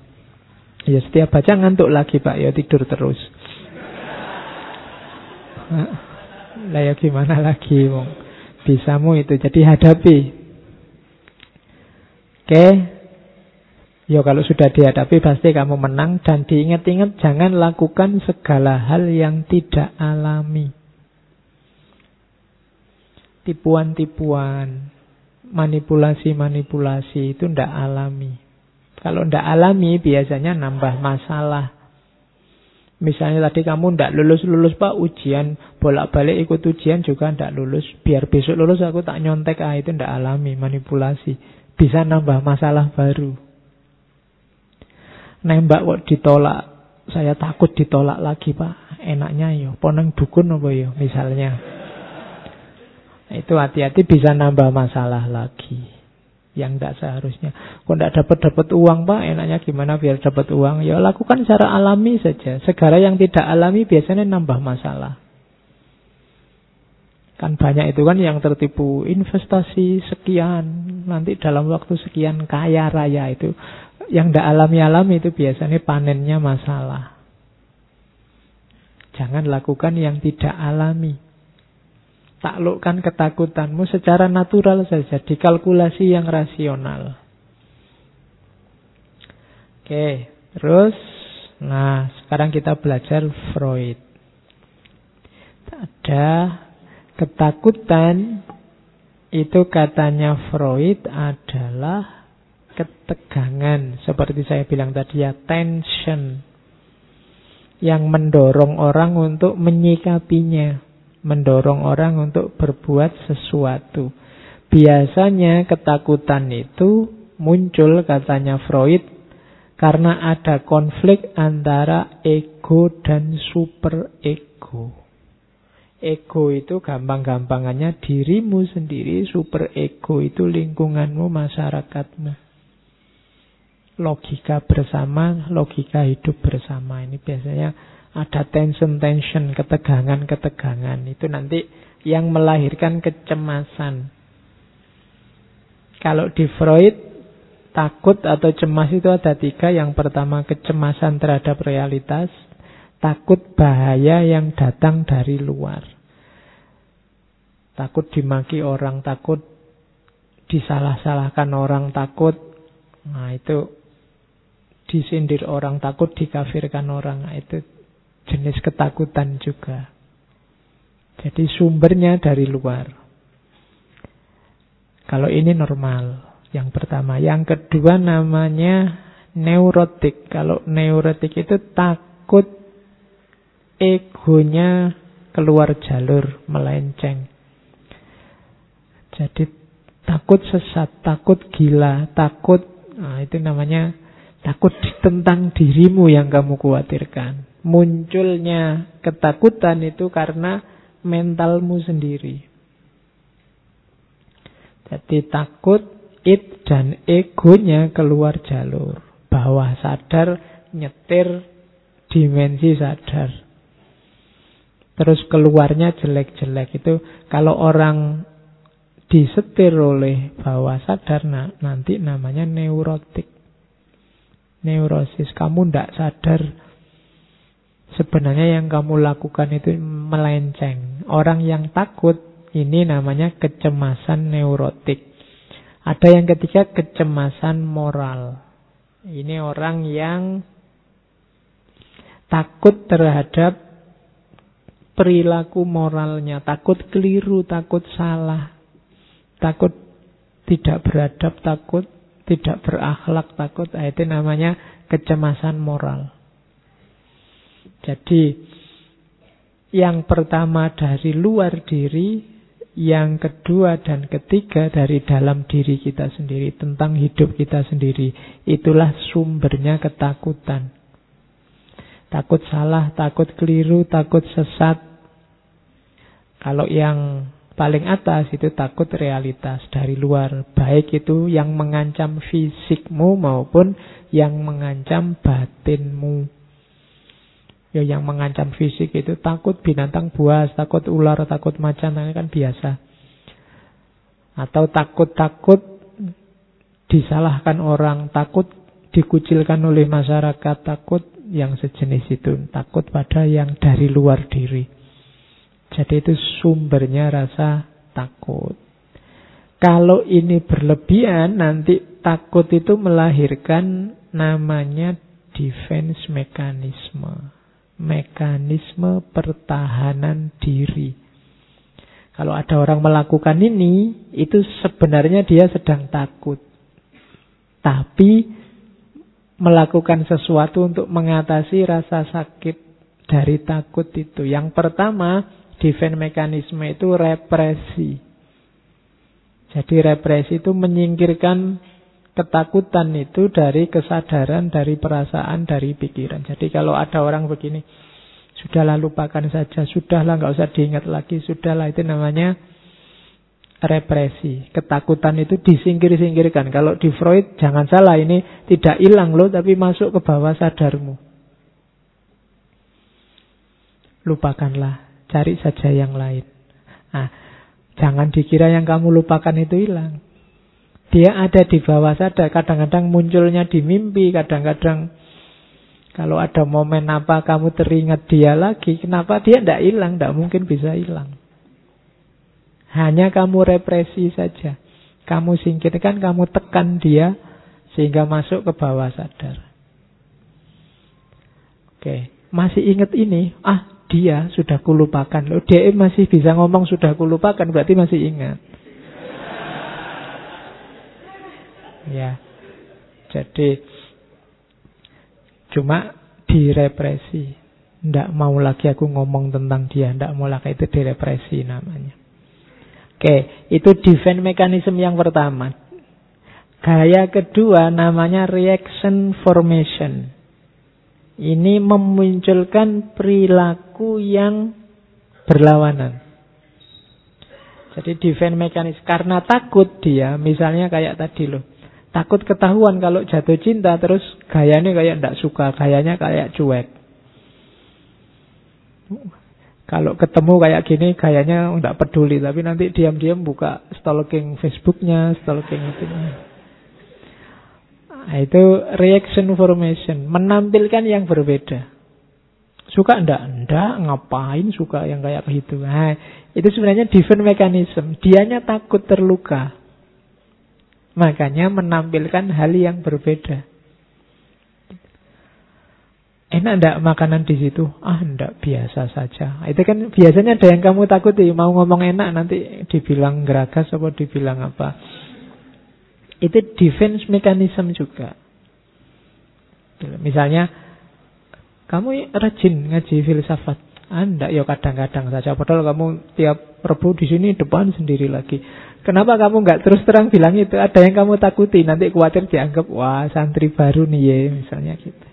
Ya setiap baca ngantuk lagi, Pak. Ya tidur terus. Lah ya gimana lagi, Wong? Bisamu itu. Jadi hadapi. Oke. Okay. Ya kalau sudah dihadapi pasti kamu menang dan diingat-ingat jangan lakukan segala hal yang tidak alami. Tipuan-tipuan, manipulasi-manipulasi itu tidak alami. Kalau tidak alami biasanya nambah masalah. Misalnya tadi kamu tidak lulus-lulus pak ujian bolak-balik ikut ujian juga tidak lulus. Biar besok lulus aku tak nyontek ah itu tidak alami manipulasi. Bisa nambah masalah baru nembak kok ditolak. Saya takut ditolak lagi, Pak. Enaknya yo, poneng dukun apa yo, misalnya. Nah, itu hati-hati bisa nambah masalah lagi. Yang tidak seharusnya. Kok tidak dapat-dapat uang, Pak, enaknya gimana biar dapat uang? Ya lakukan secara alami saja. Segala yang tidak alami biasanya nambah masalah. Kan banyak itu kan yang tertipu investasi sekian, nanti dalam waktu sekian kaya raya itu yang tidak alami-alami itu biasanya panennya masalah. Jangan lakukan yang tidak alami. Taklukkan ketakutanmu secara natural saja, dikalkulasi yang rasional. Oke, Terus, nah sekarang kita belajar Freud. Ada ketakutan, itu katanya Freud adalah ketegangan. Seperti saya bilang tadi ya, tension. Yang mendorong orang untuk menyikapinya. Mendorong orang untuk berbuat sesuatu. Biasanya ketakutan itu muncul katanya Freud karena ada konflik antara ego dan super ego. Ego itu gampang-gampangannya dirimu sendiri, super ego itu lingkunganmu, masyarakatmu. Logika bersama, logika hidup bersama. Ini biasanya ada tension-tension, ketegangan-ketegangan. Itu nanti yang melahirkan kecemasan. Kalau di Freud Takut atau cemas itu ada tiga. Yang pertama kecemasan terhadap realitas. Takut bahaya yang datang dari luar. Takut dimaki orang, takut disalah-salahkan orang, takut. Nah itu disindir orang, takut dikafirkan orang. Nah, itu jenis ketakutan juga. Jadi sumbernya dari luar. Kalau ini normal. Yang pertama. Yang kedua namanya neurotik. Kalau neurotik itu takut egonya keluar jalur, melenceng. Jadi takut sesat, takut gila, takut nah itu namanya takut tentang dirimu yang kamu khawatirkan. Munculnya ketakutan itu karena mentalmu sendiri. Jadi takut id dan egonya keluar jalur. Bawah sadar nyetir dimensi sadar. Terus keluarnya jelek-jelek itu kalau orang disetir oleh bawah sadar nah, nanti namanya neurotik. Neurosis. Kamu tidak sadar sebenarnya yang kamu lakukan itu melenceng. Orang yang takut ini namanya kecemasan neurotik. Ada yang ketiga kecemasan moral. Ini orang yang takut terhadap perilaku moralnya, takut keliru, takut salah, takut tidak beradab, takut tidak berakhlak, takut. Nah, itu namanya kecemasan moral. Jadi yang pertama dari luar diri, yang kedua dan ketiga dari dalam diri kita sendiri, tentang hidup kita sendiri. Itulah sumbernya ketakutan. Takut salah, takut keliru, takut sesat. Kalau yang paling atas itu takut realitas dari luar. Baik itu yang mengancam fisikmu maupun yang mengancam batinmu. Ya yang mengancam fisik itu takut binatang buas, takut ular, takut macan, kan biasa. Atau takut-takut disalahkan orang, takut dikucilkan oleh masyarakat, takut yang sejenis itu, takut pada yang dari luar diri. Jadi itu sumbernya rasa takut. Kalau ini berlebihan, nanti takut itu melahirkan namanya defense mechanism mekanisme pertahanan diri. Kalau ada orang melakukan ini, itu sebenarnya dia sedang takut. Tapi melakukan sesuatu untuk mengatasi rasa sakit dari takut itu. Yang pertama, defense mekanisme itu represi. Jadi represi itu menyingkirkan ketakutan itu dari kesadaran, dari perasaan, dari pikiran. Jadi kalau ada orang begini, sudahlah lupakan saja, sudahlah nggak usah diingat lagi, sudahlah itu namanya represi. Ketakutan itu disingkir-singkirkan. Kalau di Freud jangan salah ini tidak hilang loh, tapi masuk ke bawah sadarmu. Lupakanlah, cari saja yang lain. Nah, jangan dikira yang kamu lupakan itu hilang. Dia ada di bawah sadar. Kadang-kadang munculnya di mimpi, kadang-kadang kalau ada momen apa kamu teringat dia lagi, kenapa dia tidak hilang? Tidak mungkin bisa hilang. Hanya kamu represi saja. Kamu singkirkan, kamu tekan dia sehingga masuk ke bawah sadar. Oke, masih ingat ini? Ah, dia sudah kulupakan. Loh, dia masih bisa ngomong sudah kulupakan, berarti masih ingat. Ya. Jadi cuma direpresi. Tidak mau lagi aku ngomong tentang dia. Tidak mau lagi itu direpresi namanya. Oke, itu defense mechanism yang pertama. Gaya kedua namanya reaction formation. Ini memunculkan perilaku yang berlawanan. Jadi defense mekanis karena takut dia, misalnya kayak tadi loh. Takut ketahuan kalau jatuh cinta terus gayanya kayak ndak suka, gayanya kayak cuek. Kalau ketemu kayak gini gayanya ndak peduli, tapi nanti diam-diam buka stalking Facebooknya, stalking itu. Nah, itu reaction formation, menampilkan yang berbeda. Suka ndak? Ndak, ngapain suka yang kayak gitu. Nah, itu sebenarnya defense mechanism. Dianya takut terluka. Makanya menampilkan hal yang berbeda. Enak ndak makanan di situ? Ah, ndak biasa saja. Itu kan biasanya ada yang kamu takuti. Mau ngomong enak nanti dibilang geragas atau dibilang apa. Itu defense mechanism juga. Misalnya, kamu rajin ngaji filsafat. Anda ah, ya kadang-kadang saja. Padahal kamu tiap rebu di sini depan sendiri lagi. Kenapa kamu nggak terus terang bilang itu? Ada yang kamu takuti, nanti khawatir dianggap wah santri baru nih ya, misalnya gitu.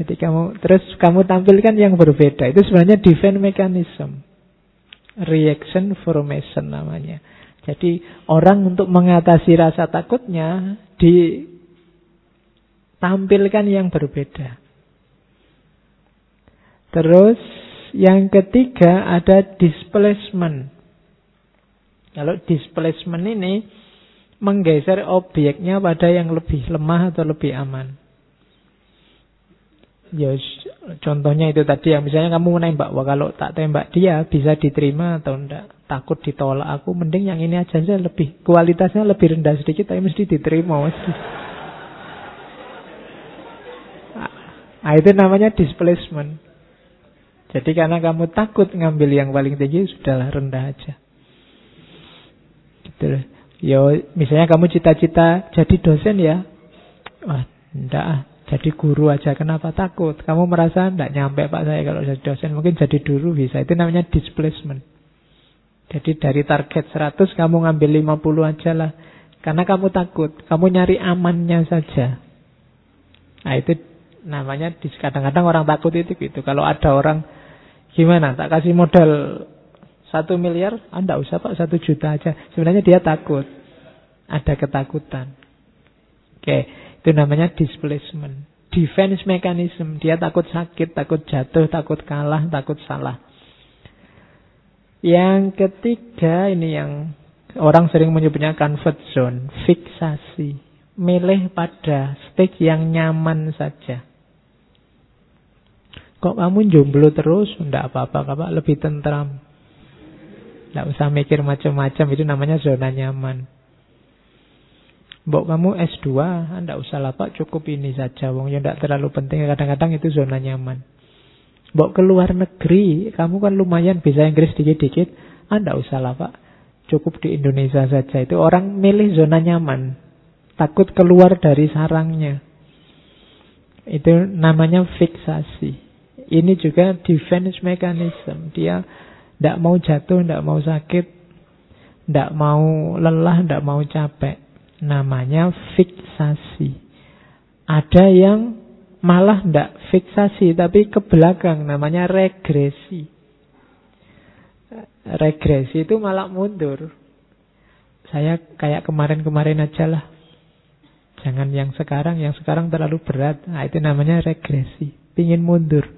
Jadi kamu terus kamu tampilkan yang berbeda. Itu sebenarnya defense mechanism. Reaction formation namanya. Jadi orang untuk mengatasi rasa takutnya ditampilkan yang berbeda. Terus yang ketiga ada displacement. Kalau displacement ini menggeser objeknya pada yang lebih lemah atau lebih aman. Ya, contohnya itu tadi yang misalnya kamu menembak, wah kalau tak tembak dia bisa diterima atau enggak. Takut ditolak aku, mending yang ini aja saja lebih kualitasnya lebih rendah sedikit, tapi mesti diterima mesti. Nah, [laughs] itu namanya displacement. Jadi karena kamu takut ngambil yang paling tinggi, sudahlah rendah aja. Gitu. Yo, misalnya kamu cita-cita jadi dosen ya. Wah, enggak ah. Jadi guru aja, kenapa takut? Kamu merasa enggak nyampe Pak saya kalau jadi dosen, mungkin jadi guru bisa. Itu namanya displacement. Jadi dari target 100 kamu ngambil 50 aja lah. Karena kamu takut, kamu nyari amannya saja. Nah itu namanya kadang-kadang orang takut itu gitu. Kalau ada orang gimana, tak kasih modal satu miliar, anda ah, usah pak, satu juta aja. Sebenarnya dia takut. Ada ketakutan. Oke, itu namanya displacement. Defense mechanism. Dia takut sakit, takut jatuh, takut kalah, takut salah. Yang ketiga ini yang orang sering menyebutnya comfort zone. Fiksasi. Milih pada stage yang nyaman saja. Kok kamu jomblo terus? Tidak apa-apa, lebih tentram. Tidak usah mikir macam-macam, itu namanya zona nyaman. Mbok kamu S2, tidak usah lah cukup ini saja. Wong ya tidak terlalu penting, kadang-kadang itu zona nyaman. Mbok keluar negeri, kamu kan lumayan bisa Inggris dikit-dikit, Anda usah lah. Cukup di Indonesia saja. Itu orang milih zona nyaman. Takut keluar dari sarangnya. Itu namanya fiksasi. Ini juga defense mechanism. Dia tidak mau jatuh, tidak mau sakit, tidak mau lelah, tidak mau capek. Namanya fiksasi. Ada yang malah tidak fiksasi, tapi ke belakang. Namanya regresi. Regresi itu malah mundur. Saya kayak kemarin-kemarin aja lah. Jangan yang sekarang, yang sekarang terlalu berat. Nah, itu namanya regresi. Pingin mundur.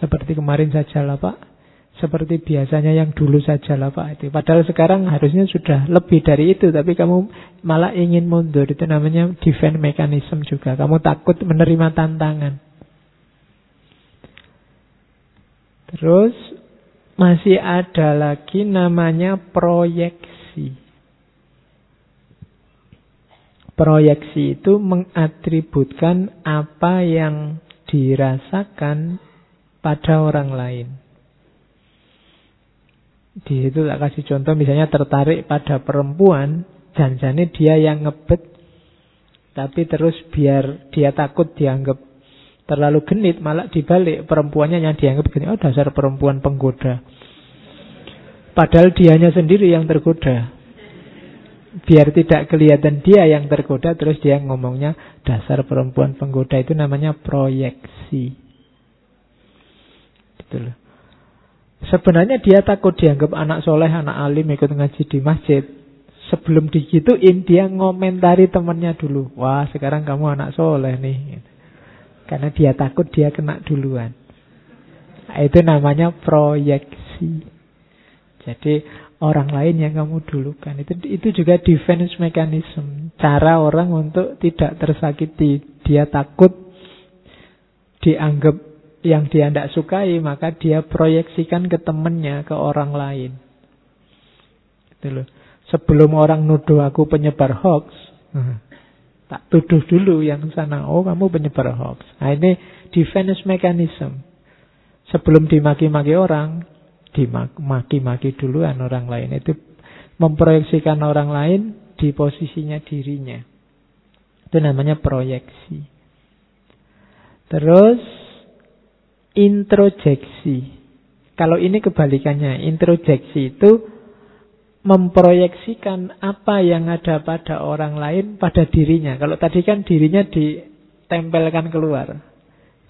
Seperti kemarin saja lah Pak. Seperti biasanya yang dulu saja lah Pak itu. Padahal sekarang harusnya sudah lebih dari itu. Tapi kamu malah ingin mundur. Itu namanya defense mechanism juga. Kamu takut menerima tantangan. Terus masih ada lagi namanya proyeksi. Proyeksi itu mengatributkan apa yang dirasakan pada orang lain. Di situ tak kasih contoh misalnya tertarik pada perempuan, janjane dia yang ngebet, tapi terus biar dia takut dianggap terlalu genit, malah dibalik perempuannya yang dianggap genit. Oh dasar perempuan penggoda. Padahal dianya sendiri yang tergoda. Biar tidak kelihatan dia yang tergoda, terus dia ngomongnya dasar perempuan penggoda itu namanya proyeksi. Gitu loh. Sebenarnya dia takut dianggap anak soleh, anak alim ikut ngaji di masjid. Sebelum digituin dia ngomentari temannya dulu. Wah sekarang kamu anak soleh nih. Karena dia takut dia kena duluan. Nah, itu namanya proyeksi. Jadi orang lain yang kamu dulukan. Itu itu juga defense mechanism. Cara orang untuk tidak tersakiti. Dia takut dianggap yang dia tidak sukai, maka dia proyeksikan ke temannya, ke orang lain. Gitu loh. Sebelum orang nuduh aku penyebar hoax, tak tuduh dulu yang sana, oh kamu penyebar hoax. Nah ini defense mechanism. Sebelum dimaki-maki orang, dimaki-maki duluan orang lain. Itu memproyeksikan orang lain di posisinya dirinya. Itu namanya proyeksi. Terus introjeksi. Kalau ini kebalikannya, introjeksi itu memproyeksikan apa yang ada pada orang lain pada dirinya. Kalau tadi kan dirinya ditempelkan keluar.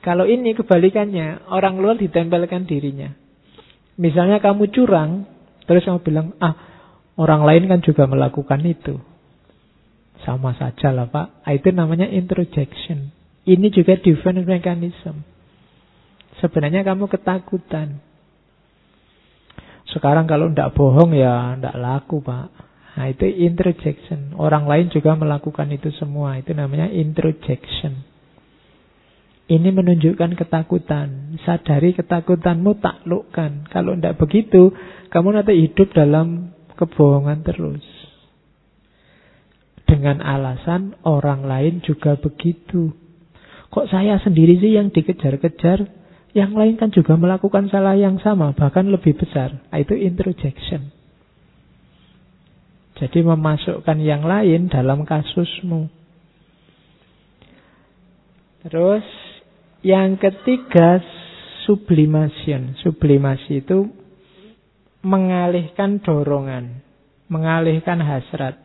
Kalau ini kebalikannya, orang luar ditempelkan dirinya. Misalnya kamu curang, terus kamu bilang, ah orang lain kan juga melakukan itu. Sama saja lah Pak. Ah, itu namanya introjection. Ini juga defense mechanism. Sebenarnya kamu ketakutan. Sekarang kalau tidak bohong ya tidak laku pak. Nah itu introjection. Orang lain juga melakukan itu semua. Itu namanya introjection. Ini menunjukkan ketakutan. Sadari ketakutanmu taklukkan. Kalau tidak begitu, kamu nanti hidup dalam kebohongan terus. Dengan alasan orang lain juga begitu. Kok saya sendiri sih yang dikejar-kejar? Yang lain kan juga melakukan salah yang sama, bahkan lebih besar. Nah, itu introjection. Jadi memasukkan yang lain dalam kasusmu. Terus yang ketiga sublimation. Sublimasi itu mengalihkan dorongan, mengalihkan hasrat.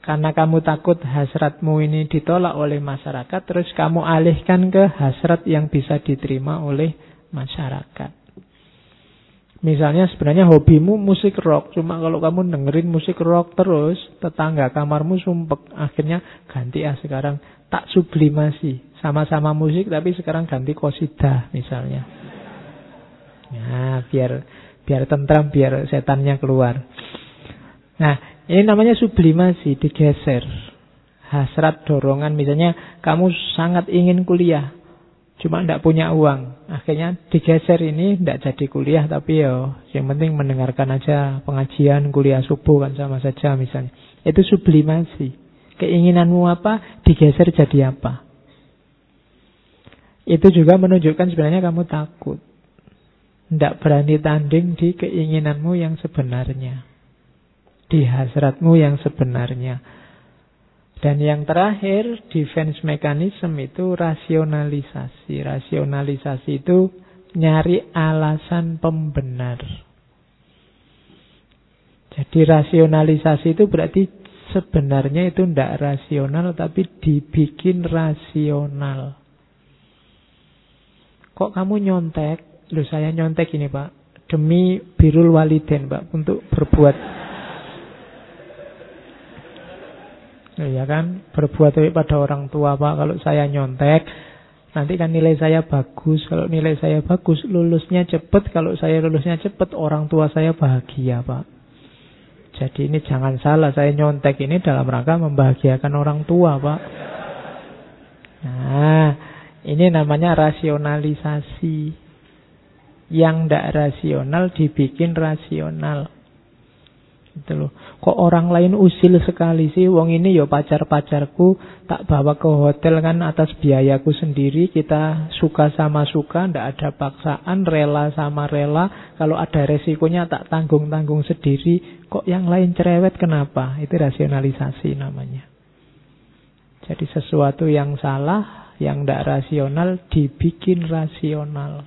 Karena kamu takut hasratmu ini ditolak oleh masyarakat, terus kamu alihkan ke hasrat yang bisa diterima oleh masyarakat. Misalnya sebenarnya hobimu musik rock, cuma kalau kamu dengerin musik rock terus, tetangga kamarmu sumpek. Akhirnya ganti ya sekarang tak sublimasi. Sama-sama musik tapi sekarang ganti kosida misalnya. Nah, biar biar tentram, biar setannya keluar. Nah, ini namanya sublimasi, digeser. Hasrat dorongan, misalnya kamu sangat ingin kuliah, cuma tidak punya uang. Akhirnya digeser ini tidak jadi kuliah, tapi ya yang penting mendengarkan aja pengajian kuliah subuh kan sama saja misalnya. Itu sublimasi. Keinginanmu apa, digeser jadi apa. Itu juga menunjukkan sebenarnya kamu takut. Tidak berani tanding di keinginanmu yang sebenarnya di hasratmu yang sebenarnya. Dan yang terakhir, defense mechanism itu rasionalisasi. Rasionalisasi itu nyari alasan pembenar. Jadi rasionalisasi itu berarti sebenarnya itu tidak rasional tapi dibikin rasional. Kok kamu nyontek? Loh saya nyontek ini pak. Demi birul waliden pak. Untuk berbuat Ya kan, berbuat baik pada orang tua Pak. Kalau saya nyontek, nanti kan nilai saya bagus. Kalau nilai saya bagus, lulusnya cepat. Kalau saya lulusnya cepat, orang tua saya bahagia Pak. Jadi ini jangan salah, saya nyontek ini dalam rangka membahagiakan orang tua Pak. Nah, ini namanya rasionalisasi. Yang tidak rasional dibikin rasional. Gitu loh. Kok orang lain usil sekali sih? Wong ini ya pacar-pacarku tak bawa ke hotel kan atas biayaku sendiri. Kita suka sama suka, ndak ada paksaan, rela sama rela. Kalau ada resikonya tak tanggung-tanggung sendiri. Kok yang lain cerewet kenapa? Itu rasionalisasi namanya. Jadi sesuatu yang salah, yang tidak rasional dibikin rasional.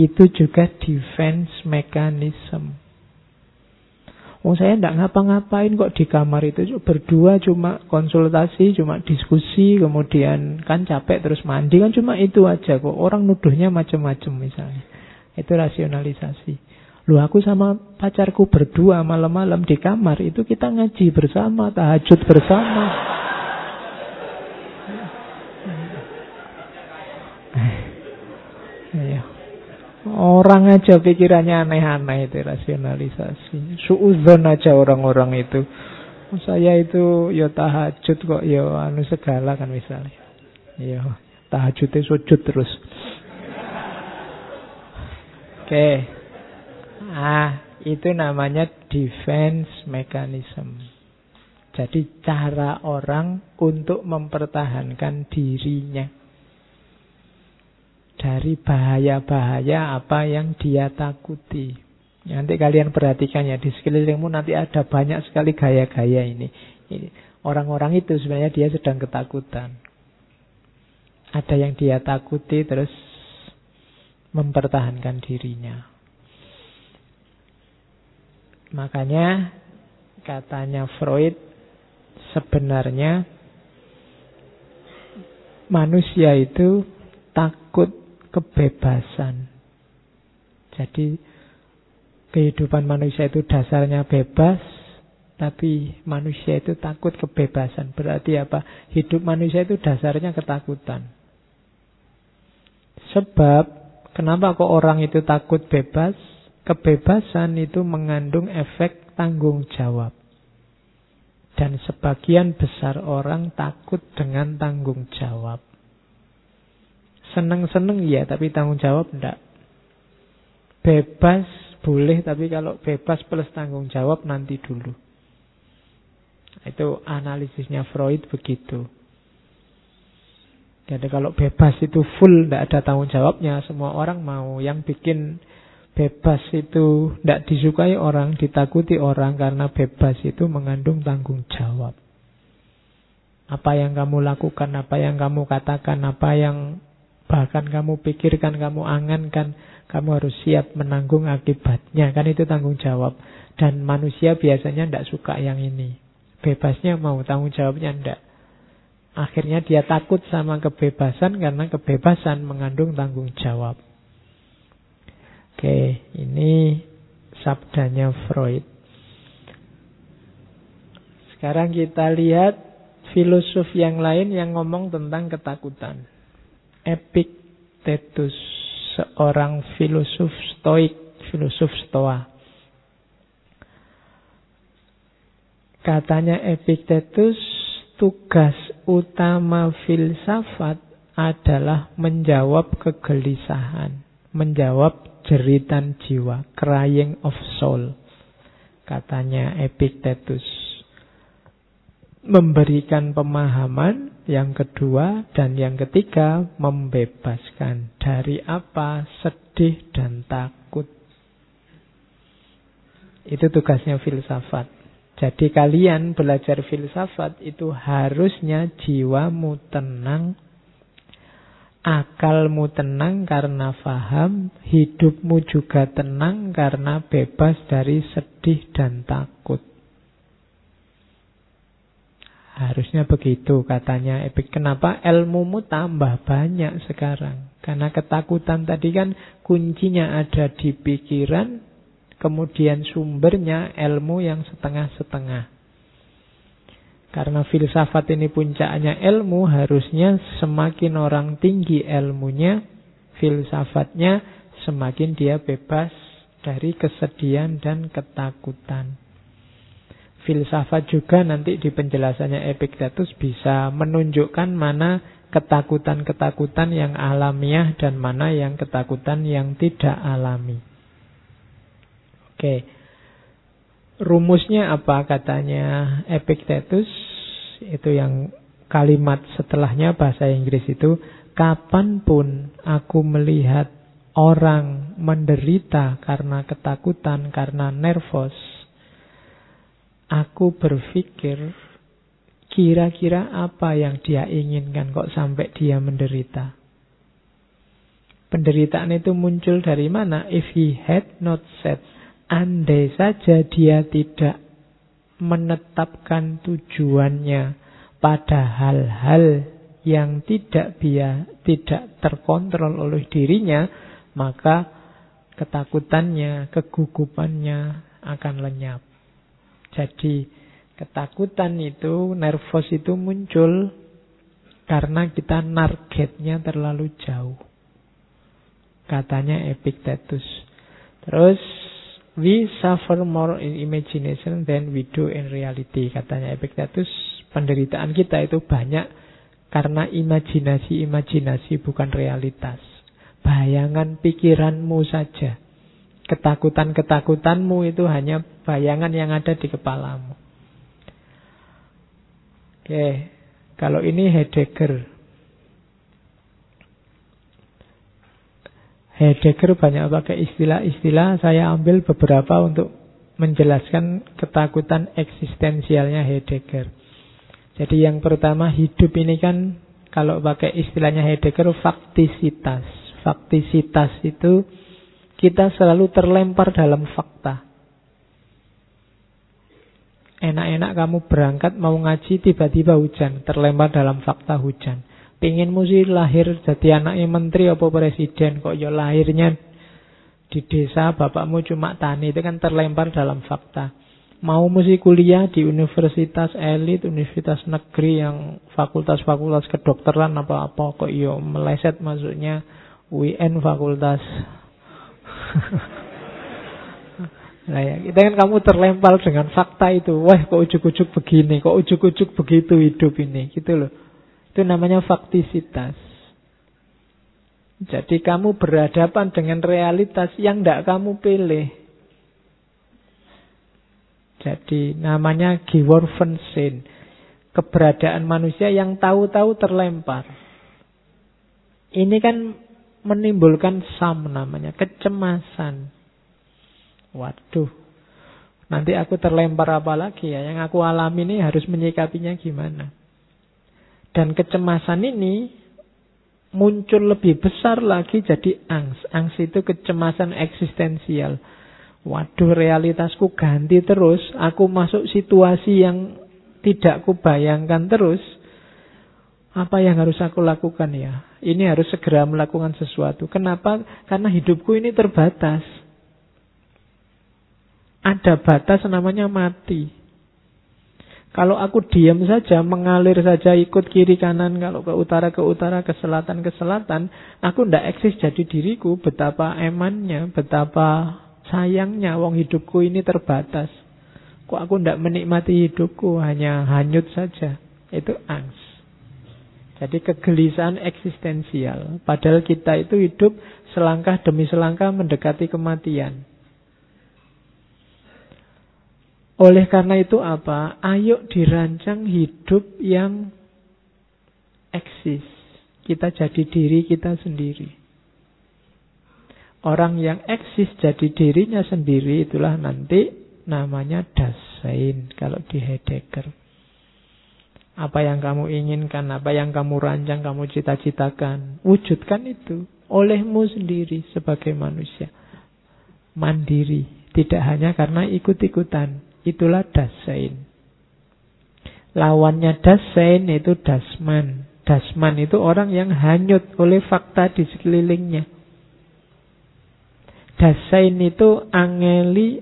Itu juga defense mechanism. Oh saya tidak ngapa-ngapain kok di kamar itu berdua cuma konsultasi, cuma diskusi, kemudian kan capek terus mandi kan cuma itu aja kok. Orang nuduhnya macam-macam misalnya. Itu rasionalisasi. Lu aku sama pacarku berdua malam-malam di kamar itu kita ngaji bersama, tahajud bersama. Orang aja pikirannya aneh-aneh itu rasionalisasi. Suudzon aja orang-orang itu. Saya itu ya tahajud kok ya anu segala kan misalnya. Ya tahajudnya sujud terus. Oke. Okay. Ah, itu namanya defense mechanism. Jadi cara orang untuk mempertahankan dirinya dari bahaya-bahaya apa yang dia takuti. Nanti kalian perhatikan ya di sekelilingmu nanti ada banyak sekali gaya-gaya ini. Orang-orang itu sebenarnya dia sedang ketakutan. Ada yang dia takuti terus mempertahankan dirinya. Makanya katanya Freud sebenarnya manusia itu takut kebebasan. Jadi kehidupan manusia itu dasarnya bebas, tapi manusia itu takut kebebasan. Berarti apa? Hidup manusia itu dasarnya ketakutan. Sebab kenapa kok orang itu takut bebas? Kebebasan itu mengandung efek tanggung jawab. Dan sebagian besar orang takut dengan tanggung jawab. Seneng-seneng ya, tapi tanggung jawab enggak. Bebas boleh, tapi kalau bebas plus tanggung jawab nanti dulu. Itu analisisnya Freud begitu. Jadi kalau bebas itu full, tidak ada tanggung jawabnya, semua orang mau. Yang bikin bebas itu tidak disukai orang, ditakuti orang karena bebas itu mengandung tanggung jawab. Apa yang kamu lakukan, apa yang kamu katakan, apa yang Bahkan kamu pikirkan, kamu angankan, kamu harus siap menanggung akibatnya. Kan itu tanggung jawab. Dan manusia biasanya tidak suka yang ini. Bebasnya mau, tanggung jawabnya tidak. Akhirnya dia takut sama kebebasan karena kebebasan mengandung tanggung jawab. Oke, ini sabdanya Freud. Sekarang kita lihat filosof yang lain yang ngomong tentang ketakutan. Epictetus, seorang filosof stoik, filosof stoa. Katanya Epictetus, tugas utama filsafat adalah menjawab kegelisahan, menjawab jeritan jiwa, crying of soul. Katanya Epictetus memberikan pemahaman, yang kedua dan yang ketiga membebaskan dari apa sedih dan takut. Itu tugasnya filsafat. Jadi kalian belajar filsafat itu harusnya jiwamu tenang, akalmu tenang karena faham, hidupmu juga tenang karena bebas dari sedih dan takut. Harusnya begitu katanya Epic. Kenapa ilmumu tambah banyak sekarang? Karena ketakutan tadi kan kuncinya ada di pikiran, kemudian sumbernya ilmu yang setengah-setengah. Karena filsafat ini puncaknya ilmu, harusnya semakin orang tinggi ilmunya, filsafatnya, semakin dia bebas dari kesedihan dan ketakutan filsafat juga nanti di penjelasannya Epictetus bisa menunjukkan mana ketakutan-ketakutan yang alamiah dan mana yang ketakutan yang tidak alami. Oke. rumusnya apa katanya Epictetus itu yang kalimat setelahnya bahasa Inggris itu kapan pun aku melihat orang menderita karena ketakutan, karena nervous, aku berpikir kira-kira apa yang dia inginkan kok sampai dia menderita. Penderitaan itu muncul dari mana? If he had not said, andai saja dia tidak menetapkan tujuannya pada hal-hal yang tidak dia tidak terkontrol oleh dirinya, maka ketakutannya, kegugupannya akan lenyap. Jadi ketakutan itu, nervous itu muncul karena kita targetnya terlalu jauh. Katanya Epictetus. Terus, we suffer more in imagination than we do in reality. Katanya Epictetus, penderitaan kita itu banyak karena imajinasi-imajinasi bukan realitas. Bayangan pikiranmu saja. Ketakutan-ketakutanmu itu hanya bayangan yang ada di kepalamu. Oke, kalau ini Heidegger. Heidegger banyak pakai istilah-istilah, saya ambil beberapa untuk menjelaskan ketakutan eksistensialnya Heidegger. Jadi yang pertama hidup ini kan kalau pakai istilahnya Heidegger faktisitas. Faktisitas itu kita selalu terlempar dalam fakta. Enak-enak kamu berangkat mau ngaji tiba-tiba hujan, terlempar dalam fakta hujan. Pinginmu sih lahir jadi anaknya menteri apa presiden? Kok ya lahirnya di desa bapakmu cuma tani. Itu kan terlempar dalam fakta. Mau mesti kuliah di universitas elit Universitas negeri yang fakultas-fakultas kedokteran apa-apa. Kok yo iya meleset masuknya UN fakultas [laughs] Nah ya, kita kan kamu terlempar dengan fakta itu Wah kok ujuk-ujuk begini Kok ujuk-ujuk begitu hidup ini Gitu loh itu namanya faktisitas. Jadi kamu berhadapan dengan realitas yang tidak kamu pilih. Jadi namanya Geworfensin. Keberadaan manusia yang tahu-tahu terlempar. Ini kan menimbulkan sam namanya, kecemasan. Waduh, nanti aku terlempar apa lagi ya? Yang aku alami ini harus menyikapinya gimana? Dan kecemasan ini muncul lebih besar lagi jadi angst. Angst itu kecemasan eksistensial. Waduh realitasku ganti terus. Aku masuk situasi yang tidak kubayangkan terus. Apa yang harus aku lakukan ya? Ini harus segera melakukan sesuatu. Kenapa? Karena hidupku ini terbatas. Ada batas namanya mati. Kalau aku diam saja, mengalir saja, ikut kiri kanan, kalau ke utara ke utara, ke selatan ke selatan, aku ndak eksis jadi diriku. Betapa emannya, betapa sayangnya, wong hidupku ini terbatas. Kok aku ndak menikmati hidupku, hanya hanyut saja. Itu angst. Jadi kegelisahan eksistensial. Padahal kita itu hidup selangkah demi selangkah mendekati kematian. Oleh karena itu apa? Ayo dirancang hidup yang eksis. Kita jadi diri kita sendiri. Orang yang eksis jadi dirinya sendiri itulah nanti namanya dasein kalau di Heidegger. Apa yang kamu inginkan, apa yang kamu rancang, kamu cita-citakan, wujudkan itu olehmu sendiri sebagai manusia. Mandiri, tidak hanya karena ikut-ikutan. Itulah dasain. Lawannya dasain itu dasman. Dasman itu orang yang hanyut oleh fakta di sekelilingnya. Dasain itu angeli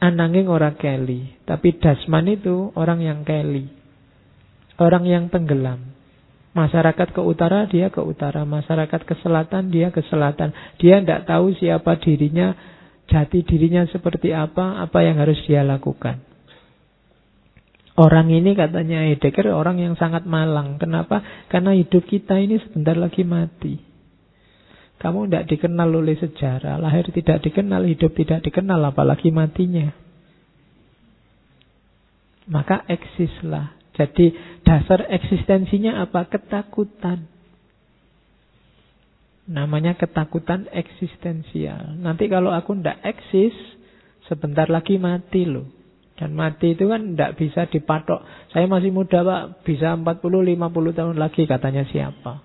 ananging orang keli. Tapi dasman itu orang yang keli. Orang yang tenggelam. Masyarakat ke utara, dia ke utara. Masyarakat ke selatan, dia ke selatan. Dia tidak tahu siapa dirinya, jati dirinya seperti apa, apa yang harus dia lakukan. Orang ini katanya Heidegger orang yang sangat malang. Kenapa? Karena hidup kita ini sebentar lagi mati. Kamu tidak dikenal oleh sejarah, lahir tidak dikenal, hidup tidak dikenal, apalagi matinya. Maka eksislah. Jadi dasar eksistensinya apa? Ketakutan. Namanya ketakutan eksistensial. Nanti kalau aku ndak eksis, sebentar lagi mati loh. Dan mati itu kan tidak bisa dipatok. Saya masih muda pak, bisa 40-50 tahun lagi katanya siapa.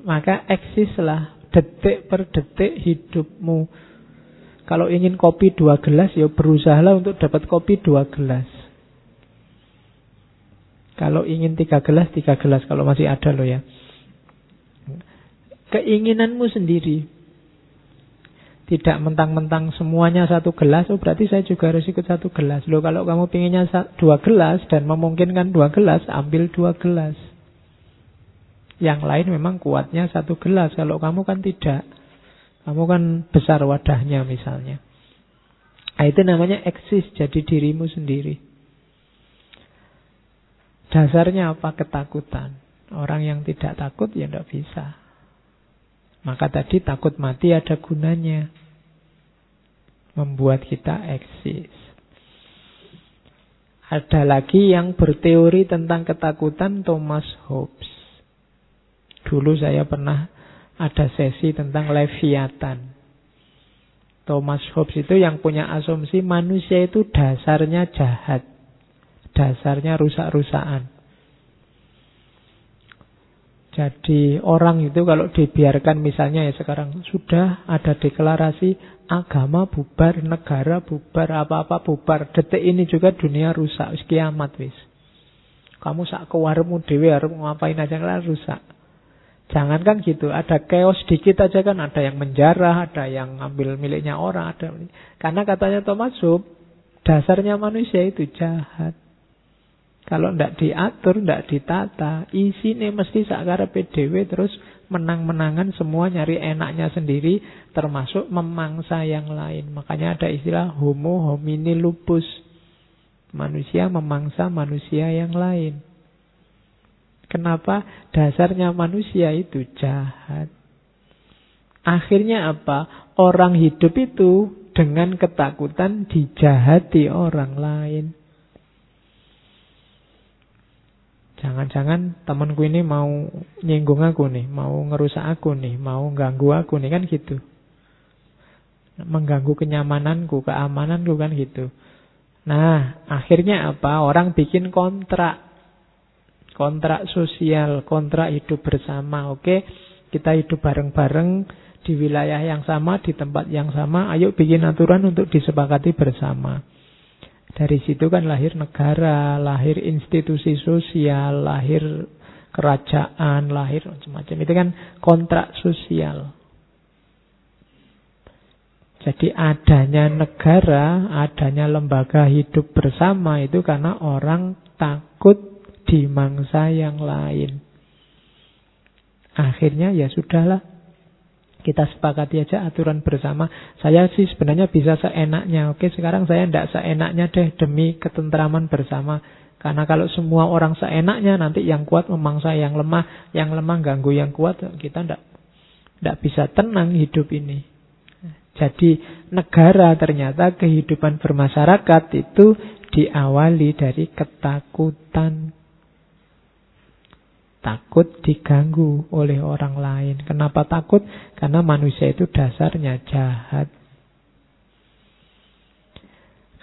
Maka eksislah detik per detik hidupmu. Kalau ingin kopi dua gelas, ya berusahalah untuk dapat kopi dua gelas. Kalau ingin tiga gelas, tiga gelas. Kalau masih ada loh ya. Keinginanmu sendiri. Tidak mentang-mentang semuanya satu gelas, oh berarti saya juga harus ikut satu gelas. Loh kalau kamu pinginnya dua gelas dan memungkinkan dua gelas, ambil dua gelas. Yang lain memang kuatnya satu gelas. Kalau kamu kan tidak. Kamu kan besar wadahnya misalnya. Nah, itu namanya eksis jadi dirimu sendiri. Dasarnya apa? Ketakutan. Orang yang tidak takut ya tidak bisa. Maka tadi takut mati ada gunanya. Membuat kita eksis. Ada lagi yang berteori tentang ketakutan Thomas Hobbes. Dulu saya pernah ada sesi tentang Leviathan. Thomas Hobbes itu yang punya asumsi manusia itu dasarnya jahat. Dasarnya rusak-rusakan. Jadi orang itu kalau dibiarkan misalnya ya sekarang sudah ada deklarasi agama bubar, negara bubar, apa-apa bubar. Detik ini juga dunia rusak, wis kiamat wis. Kamu sak kewarmu dewe harus ngapain aja kan rusak. Jangan kan gitu, ada chaos dikit aja kan, ada yang menjarah, ada yang ngambil miliknya orang, ada karena katanya Thomas Hobbes, dasarnya manusia itu jahat. Kalau tidak diatur, tidak ditata, isinya mesti sakar PDW terus menang-menangan semua nyari enaknya sendiri, termasuk memangsa yang lain. Makanya ada istilah homo homini lupus. Manusia memangsa manusia yang lain. Kenapa? Dasarnya manusia itu jahat. Akhirnya apa? Orang hidup itu dengan ketakutan dijahati orang lain. Jangan-jangan temanku ini mau nyinggung aku nih, mau ngerusak aku nih, mau ganggu aku nih, kan gitu. Mengganggu kenyamananku, keamananku kan gitu. Nah, akhirnya apa? Orang bikin kontrak. Kontrak sosial, kontrak hidup bersama. Oke, kita hidup bareng-bareng di wilayah yang sama, di tempat yang sama. Ayo bikin aturan untuk disepakati bersama. Dari situ kan lahir negara, lahir institusi sosial, lahir kerajaan, lahir macam-macam. Itu kan kontrak sosial. Jadi adanya negara, adanya lembaga hidup bersama itu karena orang takut di mangsa yang lain. Akhirnya ya sudahlah, kita sepakati aja aturan bersama. Saya sih sebenarnya bisa seenaknya. Oke, sekarang saya tidak seenaknya deh demi ketentraman bersama. Karena kalau semua orang seenaknya nanti yang kuat memangsa yang lemah, yang lemah ganggu yang kuat, kita tidak tidak bisa tenang hidup ini. Jadi negara ternyata kehidupan bermasyarakat itu diawali dari ketakutan Takut diganggu oleh orang lain. Kenapa takut? Karena manusia itu dasarnya jahat.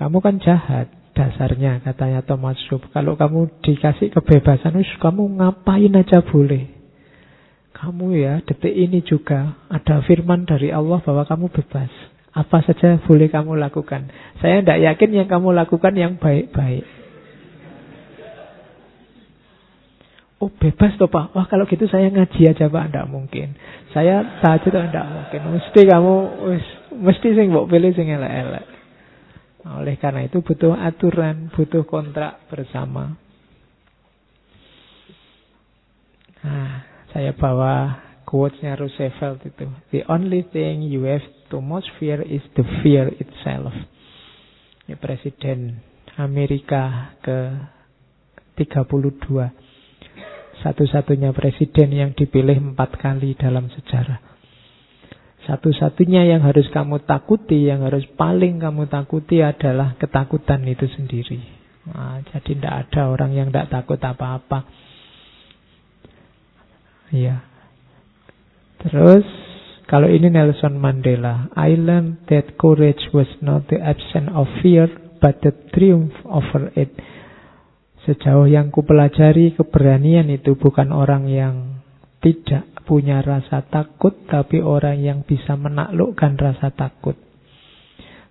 Kamu kan jahat dasarnya katanya Thomas. Kalau kamu dikasih kebebasan, kamu ngapain aja boleh. Kamu ya detik ini juga ada firman dari Allah bahwa kamu bebas. Apa saja boleh kamu lakukan. Saya tidak yakin yang kamu lakukan yang baik-baik. Oh bebas toh Pak. Wah kalau gitu saya ngaji aja Pak. Tidak mungkin. Saya tahajud tidak mungkin. Mesti kamu, mesti sing mbok pilih sing elek-elek. Oleh karena itu butuh aturan, butuh kontrak bersama. Nah, saya bawa quotes-nya Roosevelt itu. The only thing you have to most fear is the fear itself. Ya, Presiden Amerika ke 32 satu-satunya presiden yang dipilih empat kali dalam sejarah. Satu-satunya yang harus kamu takuti, yang harus paling kamu takuti adalah ketakutan itu sendiri. Nah, jadi tidak ada orang yang tidak takut apa-apa. Ya. Terus kalau ini Nelson Mandela, I learned that courage was not the absence of fear, but the triumph over it. Sejauh yang kupelajari, keberanian itu bukan orang yang tidak punya rasa takut, tapi orang yang bisa menaklukkan rasa takut.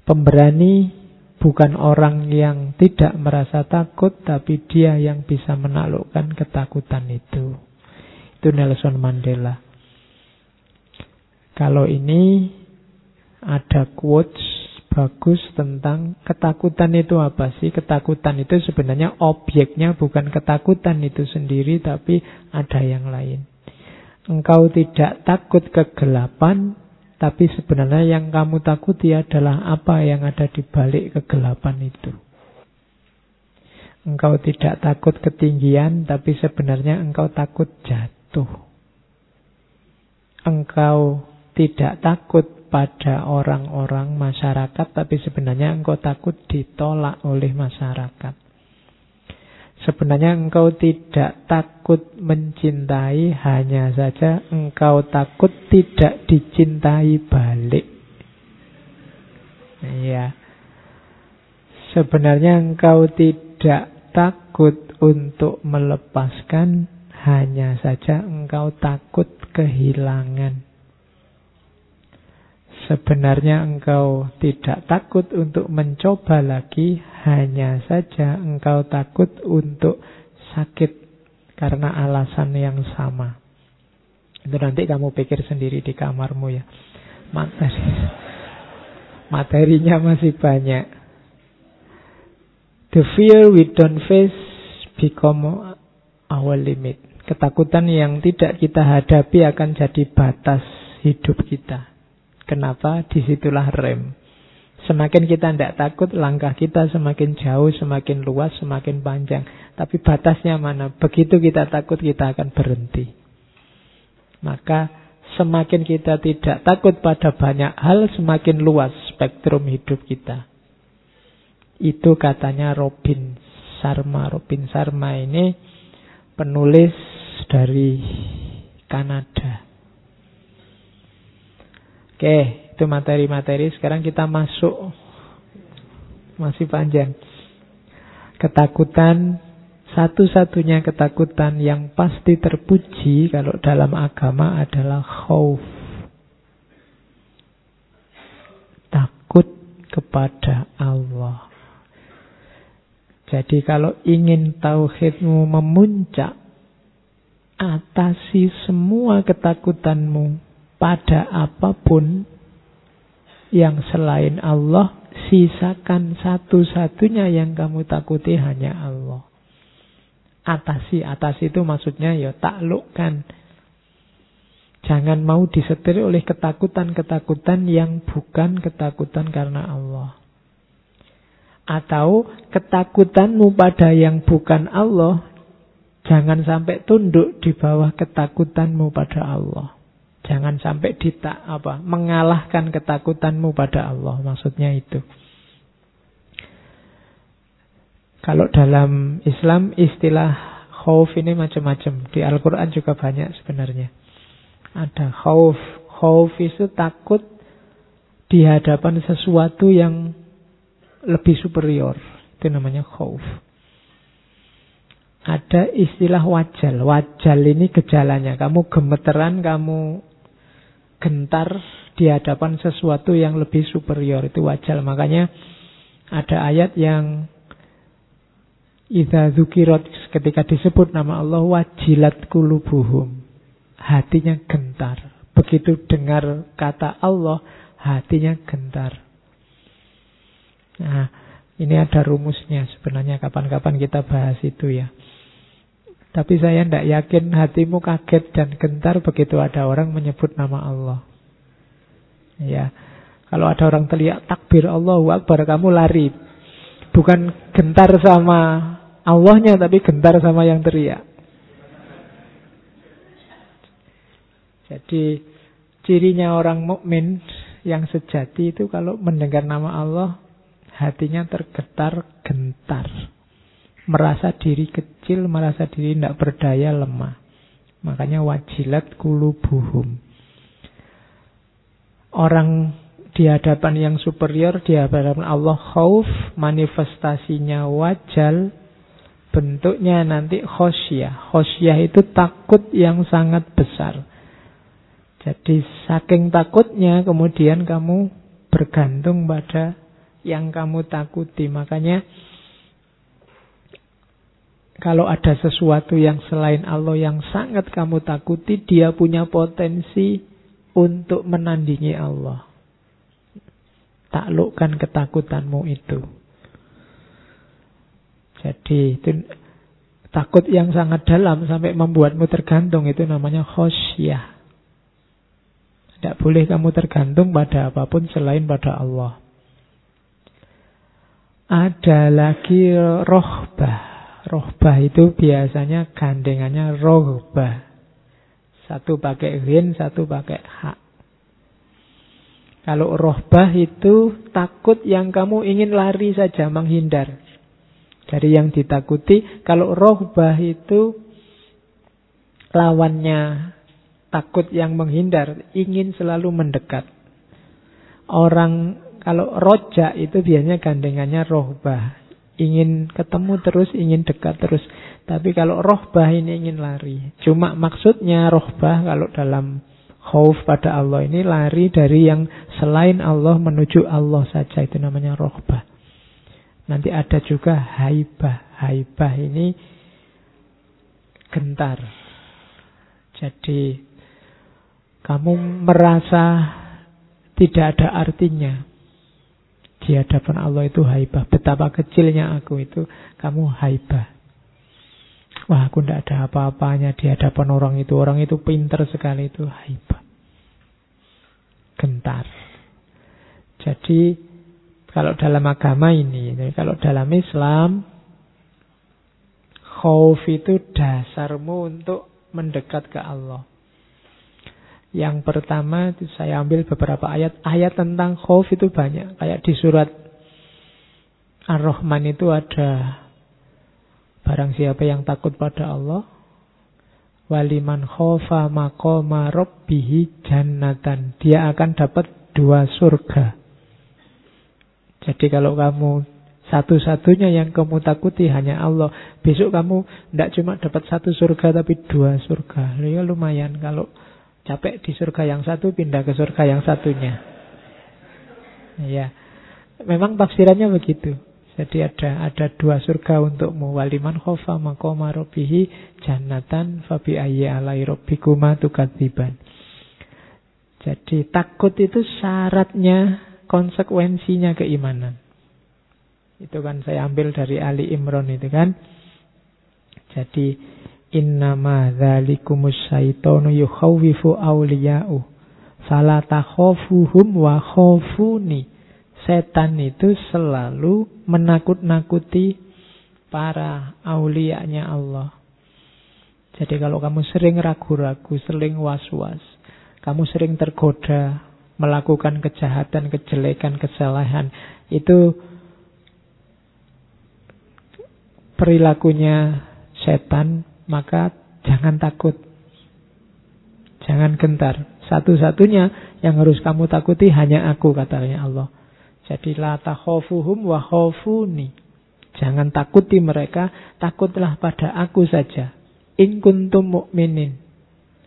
Pemberani bukan orang yang tidak merasa takut, tapi dia yang bisa menaklukkan ketakutan itu. Itu Nelson Mandela. Kalau ini ada quotes bagus tentang ketakutan itu apa sih? Ketakutan itu sebenarnya objeknya bukan ketakutan itu sendiri tapi ada yang lain. Engkau tidak takut kegelapan tapi sebenarnya yang kamu takuti adalah apa yang ada di balik kegelapan itu. Engkau tidak takut ketinggian tapi sebenarnya engkau takut jatuh. Engkau tidak takut pada orang-orang masyarakat, tapi sebenarnya engkau takut ditolak oleh masyarakat. Sebenarnya engkau tidak takut mencintai, hanya saja engkau takut tidak dicintai balik. Ya. Sebenarnya engkau tidak takut untuk melepaskan, hanya saja engkau takut kehilangan. Sebenarnya engkau tidak takut untuk mencoba lagi, hanya saja engkau takut untuk sakit karena alasan yang sama. Itu nanti kamu pikir sendiri di kamarmu ya. Materi. Materinya masih banyak. The fear we don't face become our limit. Ketakutan yang tidak kita hadapi akan jadi batas hidup kita. Kenapa? Di situlah rem. Semakin kita tidak takut, langkah kita semakin jauh, semakin luas, semakin panjang. Tapi batasnya mana? Begitu kita takut, kita akan berhenti. Maka semakin kita tidak takut pada banyak hal, semakin luas spektrum hidup kita. Itu katanya Robin Sharma. Robin Sharma ini penulis dari Kanada. Oke, itu materi-materi. Sekarang kita masuk. Masih panjang. Ketakutan, satu-satunya ketakutan yang pasti terpuji kalau dalam agama adalah khauf. Takut kepada Allah. Jadi kalau ingin tauhidmu memuncak, atasi semua ketakutanmu pada apa pun yang selain Allah, sisakan satu-satunya yang kamu takuti hanya Allah. Atasi, atasi itu maksudnya ya taklukkan. Jangan mau disetir oleh ketakutan-ketakutan yang bukan ketakutan karena Allah. Atau ketakutanmu pada yang bukan Allah, jangan sampai tunduk di bawah ketakutanmu pada Allah. Jangan sampai dita apa mengalahkan ketakutanmu pada Allah. Maksudnya itu. Kalau dalam Islam istilah khauf ini macam-macam. Di Al-Quran juga banyak sebenarnya. Ada khauf. Khauf itu takut di hadapan sesuatu yang lebih superior. Itu namanya khauf. Ada istilah wajal. Wajal ini gejalanya. Kamu gemeteran, kamu gentar di hadapan sesuatu yang lebih superior itu wajar. Makanya ada ayat yang Idza dzukirot ketika disebut nama Allah wajilat kulubuhum. Hatinya gentar. Begitu dengar kata Allah, hatinya gentar. Nah, ini ada rumusnya sebenarnya kapan-kapan kita bahas itu ya. Tapi saya tidak yakin hatimu kaget dan gentar begitu ada orang menyebut nama Allah. Ya, kalau ada orang teriak takbir Allahu Akbar, kamu lari. Bukan gentar sama Allahnya, tapi gentar sama yang teriak. Jadi Cirinya orang mukmin yang sejati itu kalau mendengar nama Allah, hatinya tergetar gentar. Merasa diri kecil, merasa diri tidak berdaya, lemah. Makanya wajilat kulubuhum. Orang di hadapan yang superior, di hadapan Allah khauf, manifestasinya wajal, bentuknya nanti khosyah. Khosyah itu takut yang sangat besar. Jadi saking takutnya kemudian kamu bergantung pada yang kamu takuti. Makanya kalau ada sesuatu yang selain Allah yang sangat kamu takuti, dia punya potensi untuk menandingi Allah. Taklukkan ketakutanmu itu. Jadi itu takut yang sangat dalam sampai membuatmu tergantung itu namanya khosyah. Tidak boleh kamu tergantung pada apa pun selain pada Allah. Ada lagi rohbah. Rohbah itu biasanya gandengannya rohbah. Satu pakai rin, satu pakai hak. Kalau rohbah itu takut yang kamu ingin lari saja, menghindar. Dari yang ditakuti, kalau rohbah itu lawannya takut yang menghindar, ingin selalu mendekat. Orang kalau roja itu biasanya gandengannya rohbah. Ingin ketemu terus, ingin dekat terus. Tapi kalau rohbah ini ingin lari. Cuma maksudnya rohbah kalau dalam khauf pada Allah ini lari dari yang selain Allah menuju Allah saja. Itu namanya rohbah. Nanti ada juga haibah. Haibah ini gentar. Jadi kamu merasa tidak ada artinya. Di hadapan Allah itu haibah. Betapa kecilnya aku itu, kamu haibah. Wah, aku tidak ada apa-apanya di hadapan orang itu. Orang itu pinter sekali itu haibah. Gentar. Jadi, kalau dalam agama ini, kalau dalam Islam, khauf itu dasarmu untuk mendekat ke Allah. Yang pertama saya ambil beberapa ayat. Ayat tentang khauf itu banyak. Kayak di surat Ar-Rahman itu ada barang siapa yang takut pada Allah. Waliman khofa maqama rabbihi jannatan. Dia akan dapat dua surga. Jadi kalau kamu satu-satunya yang kamu takuti hanya Allah. Besok kamu tidak cuma dapat satu surga tapi dua surga. Ya lumayan kalau Capek di surga yang satu, pindah ke surga yang satunya. Ya, memang tafsirannya begitu. Jadi ada ada dua surga untukmu. Waliman khofa makoma robihi jannatan fabi ayyi alai robbikuma tukadziban. Jadi takut itu syaratnya konsekuensinya keimanan. Itu kan saya ambil dari Ali Imron itu kan. Jadi Innama dzalikumus syaitonu yukhawwifu awliya'u. Fala takhafuhum wa khafuni. Setan itu selalu menakut-nakuti para aulianya Allah. Jadi kalau kamu sering ragu-ragu, sering was-was, kamu sering tergoda melakukan kejahatan, kejelekan, kesalahan, itu perilakunya setan maka jangan takut. Jangan gentar. Satu-satunya yang harus kamu takuti hanya aku katanya Allah. Jadi la khafuni. Jangan takuti mereka, takutlah pada aku saja. In kuntum mu'minin.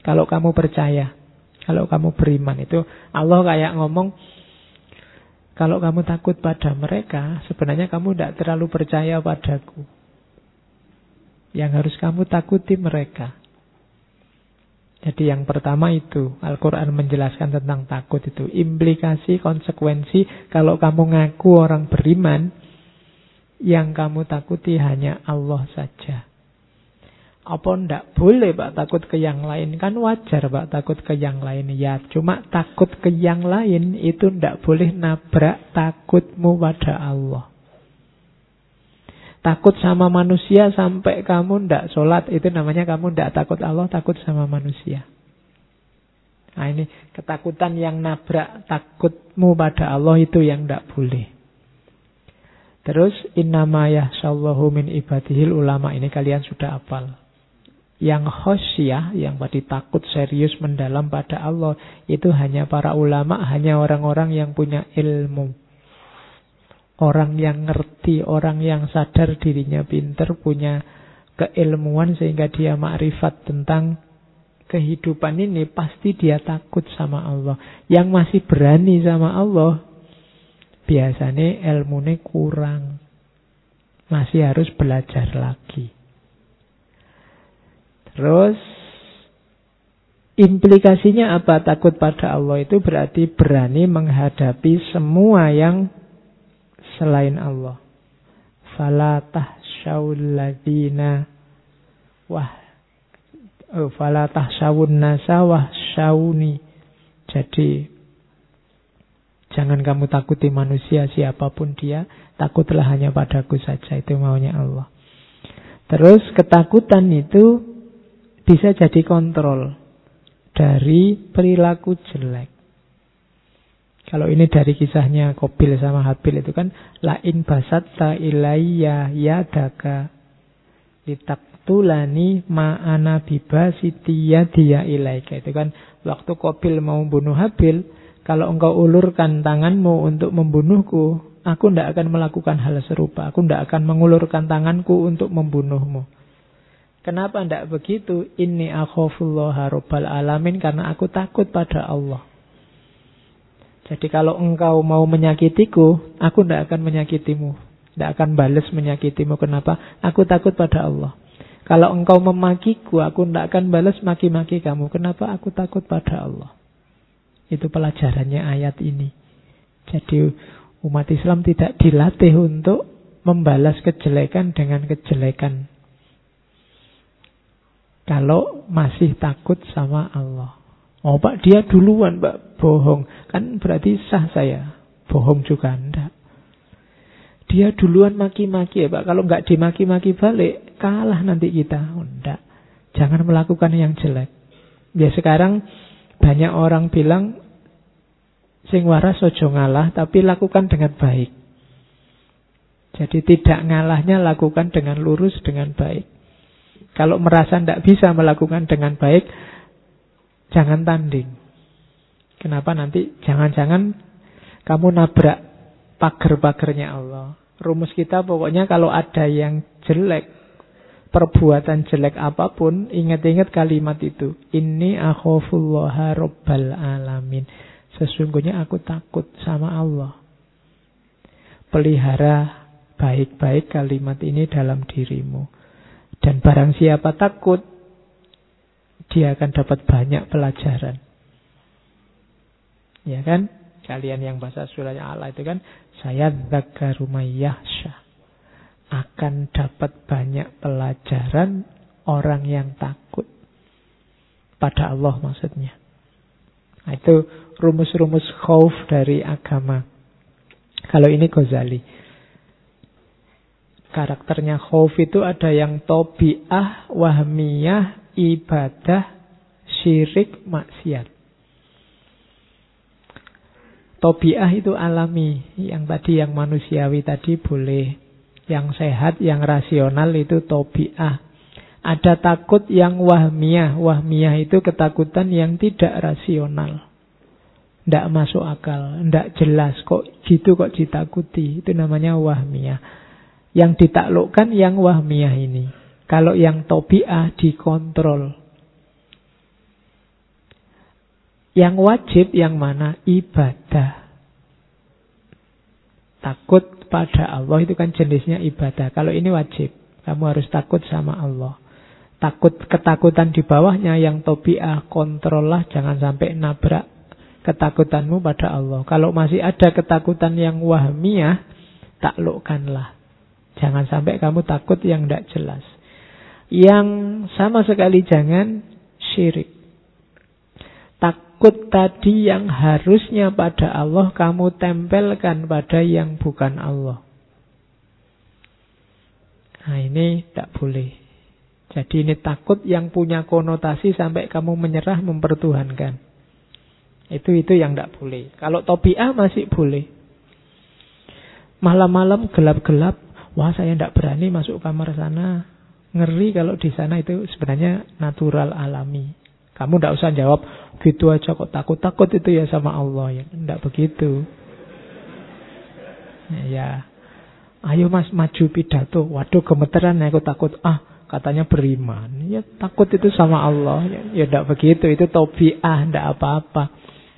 Kalau kamu percaya, kalau kamu beriman itu Allah kayak ngomong kalau kamu takut pada mereka, sebenarnya kamu tidak terlalu percaya padaku. Yang harus kamu takuti mereka. Jadi yang pertama itu Al-Quran menjelaskan tentang takut itu. Implikasi, konsekuensi Kalau kamu ngaku orang beriman Yang kamu takuti hanya Allah saja. Apa ndak boleh Pak takut ke yang lain? Kan wajar Pak takut ke yang lain. Ya cuma takut ke yang lain Itu ndak boleh nabrak takutmu pada Allah Takut sama manusia sampai kamu ndak sholat Itu namanya kamu ndak takut Allah Takut sama manusia Nah ini ketakutan yang nabrak takutmu pada Allah itu yang tidak boleh. Terus innama yahsallahu min ibadihil ulama ini kalian sudah apal. Yang khosyah, yang tadi takut serius mendalam pada Allah itu hanya para ulama, hanya orang-orang yang punya ilmu. Orang yang ngerti, orang yang sadar dirinya pinter, punya keilmuan sehingga dia makrifat tentang kehidupan ini pasti dia takut sama Allah. Yang masih berani sama Allah biasanya ilmunya kurang. Masih harus belajar lagi. Terus implikasinya apa? Takut pada Allah itu berarti berani menghadapi semua yang selain Allah. Fala tahsyawul ladina wah oh, fala tahsyawun nasa wah syawuni. Jadi jangan kamu takuti manusia siapa pun dia, takutlah hanya padaku saja itu maunya Allah. Terus ketakutan itu bisa jadi kontrol dari perilaku jelek. Kalau ini dari kisahnya Kobil sama Habil itu kan lain basatta ilayya yadaka litaktulani ma'ana bibasitiya dia ilaika. Itu kan waktu Kobil mau bunuh Habil, kalau engkau ulurkan tanganmu untuk membunuhku, aku tidak akan melakukan hal serupa. Aku tidak akan mengulurkan tanganku untuk membunuhmu. Kenapa tidak begitu? Ini akhafullah rabbal alamin karena aku takut pada Allah. Jadi kalau engkau mau menyakitiku, aku tidak akan menyakitimu. Tidak akan balas menyakitimu. Kenapa? Aku takut pada Allah. Kalau engkau memakiku, aku tidak akan balas maki-maki kamu. Kenapa? Aku takut pada Allah. Itu pelajarannya ayat ini. Jadi umat Islam tidak dilatih untuk membalas kejelekan dengan kejelekan kalau masih takut sama Allah. Oh Pak, dia duluan Pak, bohong. Kan berarti sah saya. Bohong juga enggak. Dia duluan maki-maki ya Pak. Kalau nggak dimaki-maki balik, kalah nanti kita. Oh. Jangan melakukan yang jelek. Ya sekarang banyak orang bilang, sing waras ojo ngalah, tapi lakukan dengan baik. Jadi tidak ngalahnya lakukan dengan lurus, dengan baik. Kalau merasa tidak bisa melakukan dengan baik, jangan tanding. Kenapa nanti jangan-jangan kamu nabrak pagar-pagarnya Allah. Rumus kita pokoknya kalau ada yang jelek, perbuatan jelek apa pun, ingat-ingat kalimat itu. Ini akhofullaha robbal alamin. Sesungguhnya aku takut sama Allah. Pelihara baik-baik kalimat ini dalam dirimu. Dan barang siapa takut, dia akan dapat banyak pelajaran. Ya kan? Kalian yang bahasa surahnya Allah itu kan, saya zakarumayyahsya. Akan dapat banyak pelajaran orang yang takut. Pada Allah maksudnya. Nah, itu rumus-rumus khauf dari agama. Kalau ini Ghazali. Karakternya khauf itu ada yang tobiah, wahmiyah, ibadah, syirik, maksiat. Tobiah itu alami, yang tadi yang manusiawi tadi boleh. Yang sehat, yang rasional itu tobiah. Ada takut yang wahmiyah. Wahmiyah itu ketakutan yang tidak rasional. Tidak masuk akal, tidak jelas. Kok gitu kok ditakuti. Itu namanya wahmiyah. Yang ditaklukkan yang wahmiyah ini. Kalau yang tobiah dikontrol. Yang wajib yang mana? Ibadah. Takut pada Allah itu kan jenisnya ibadah. Kalau ini wajib. Kamu harus takut sama Allah. Takut ketakutan di bawahnya yang tobiah kontrollah jangan sampai nabrak ketakutanmu pada Allah. Kalau masih ada ketakutan yang wahmiyah, taklukkanlah. Jangan sampai kamu takut yang tidak jelas. Yang sama sekali jangan syirik. Takut tadi yang harusnya pada Allah kamu tempelkan pada yang bukan Allah. Nah ini tidak boleh. Jadi ini takut yang punya konotasi sampai kamu menyerah mempertuhankan. Itu itu yang tidak boleh. Kalau tobiah masih boleh. Malam-malam gelap-gelap, wah saya tidak berani masuk kamar sana. Ngeri kalau di sana itu sebenarnya natural alami. Kamu tidak usah jawab gitu aja kok takut-takut itu ya sama Allah ya. Tidak begitu. Ya, ayo mas maju pidato. Waduh gemeteran aku takut. Ah katanya beriman. Ya takut itu sama Allah. Ya, ya tidak begitu. Itu tobiah, tidak apa-apa.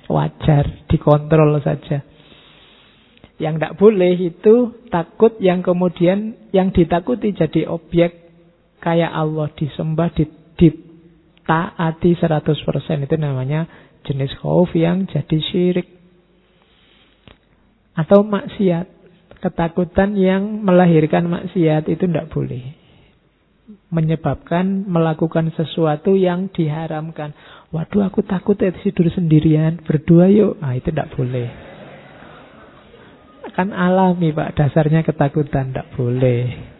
Wajar, dikontrol saja. Yang tidak boleh itu takut yang kemudian yang ditakuti jadi objek kayak Allah disembah, ditaati 100% itu namanya jenis khauf yang jadi syirik. Atau maksiat, ketakutan yang melahirkan maksiat itu tidak boleh. Menyebabkan melakukan sesuatu yang diharamkan. Waduh aku takut ya tidur sendirian, berdua yuk. Nah itu tidak boleh. Kan alami Pak, dasarnya ketakutan tidak boleh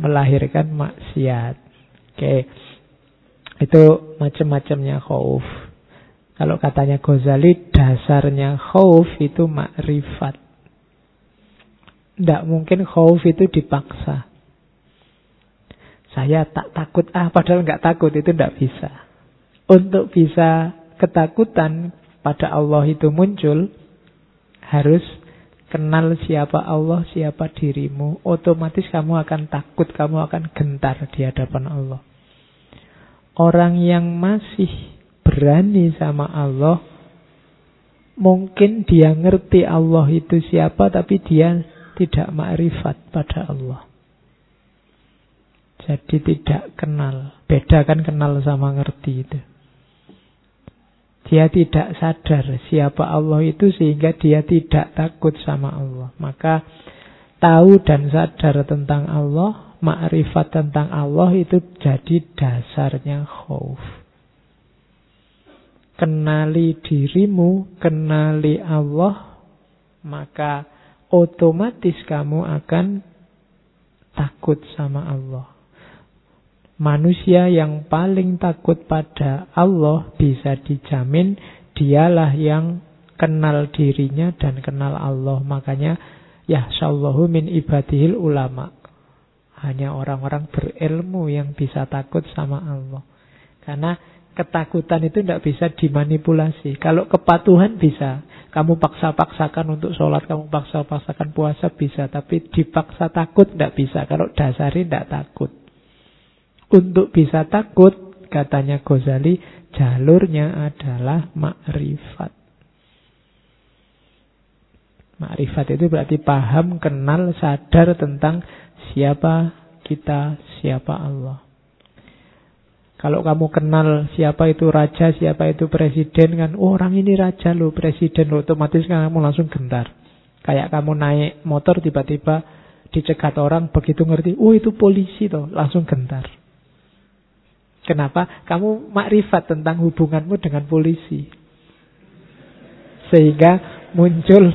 melahirkan maksiat. Oke. Itu macam-macamnya khauf. Kalau katanya Ghazali dasarnya khauf itu makrifat. Tidak mungkin khauf itu dipaksa. Saya tak takut ah padahal nggak takut itu tidak bisa. Untuk bisa ketakutan pada Allah itu muncul harus kenal siapa Allah, siapa dirimu, otomatis kamu akan takut, kamu akan gentar di hadapan Allah. Orang yang masih berani sama Allah, mungkin dia ngerti Allah itu siapa, tapi dia tidak makrifat pada Allah. Jadi tidak kenal. Beda kan kenal sama ngerti itu. Dia tidak sadar siapa Allah itu sehingga dia tidak takut sama Allah. Maka tahu dan sadar tentang Allah, makrifat tentang Allah itu jadi dasarnya khauf. Kenali dirimu, kenali Allah, maka otomatis kamu akan takut sama Allah. Manusia yang paling takut pada Allah bisa dijamin dialah yang kenal dirinya dan kenal Allah. Makanya ya sallahu min ibadihil ulama. Hanya orang-orang berilmu yang bisa takut sama Allah. Karena ketakutan itu tidak bisa dimanipulasi. Kalau kepatuhan bisa. Kamu paksa-paksakan untuk sholat, kamu paksa-paksakan puasa bisa. Tapi dipaksa takut tidak bisa. Kalau dasari tidak takut. Untuk bisa takut, katanya Ghazali, jalurnya adalah makrifat. Makrifat itu berarti paham, kenal, sadar tentang siapa kita, siapa Allah. Kalau kamu kenal siapa itu raja, siapa itu presiden kan, oh, orang ini raja loh, presiden loh, otomatis kan kamu langsung gentar. Kayak kamu naik motor tiba-tiba dicegat orang, begitu ngerti, oh itu polisi toh, langsung gentar. Kenapa? Kamu makrifat tentang hubunganmu dengan polisi. Sehingga muncul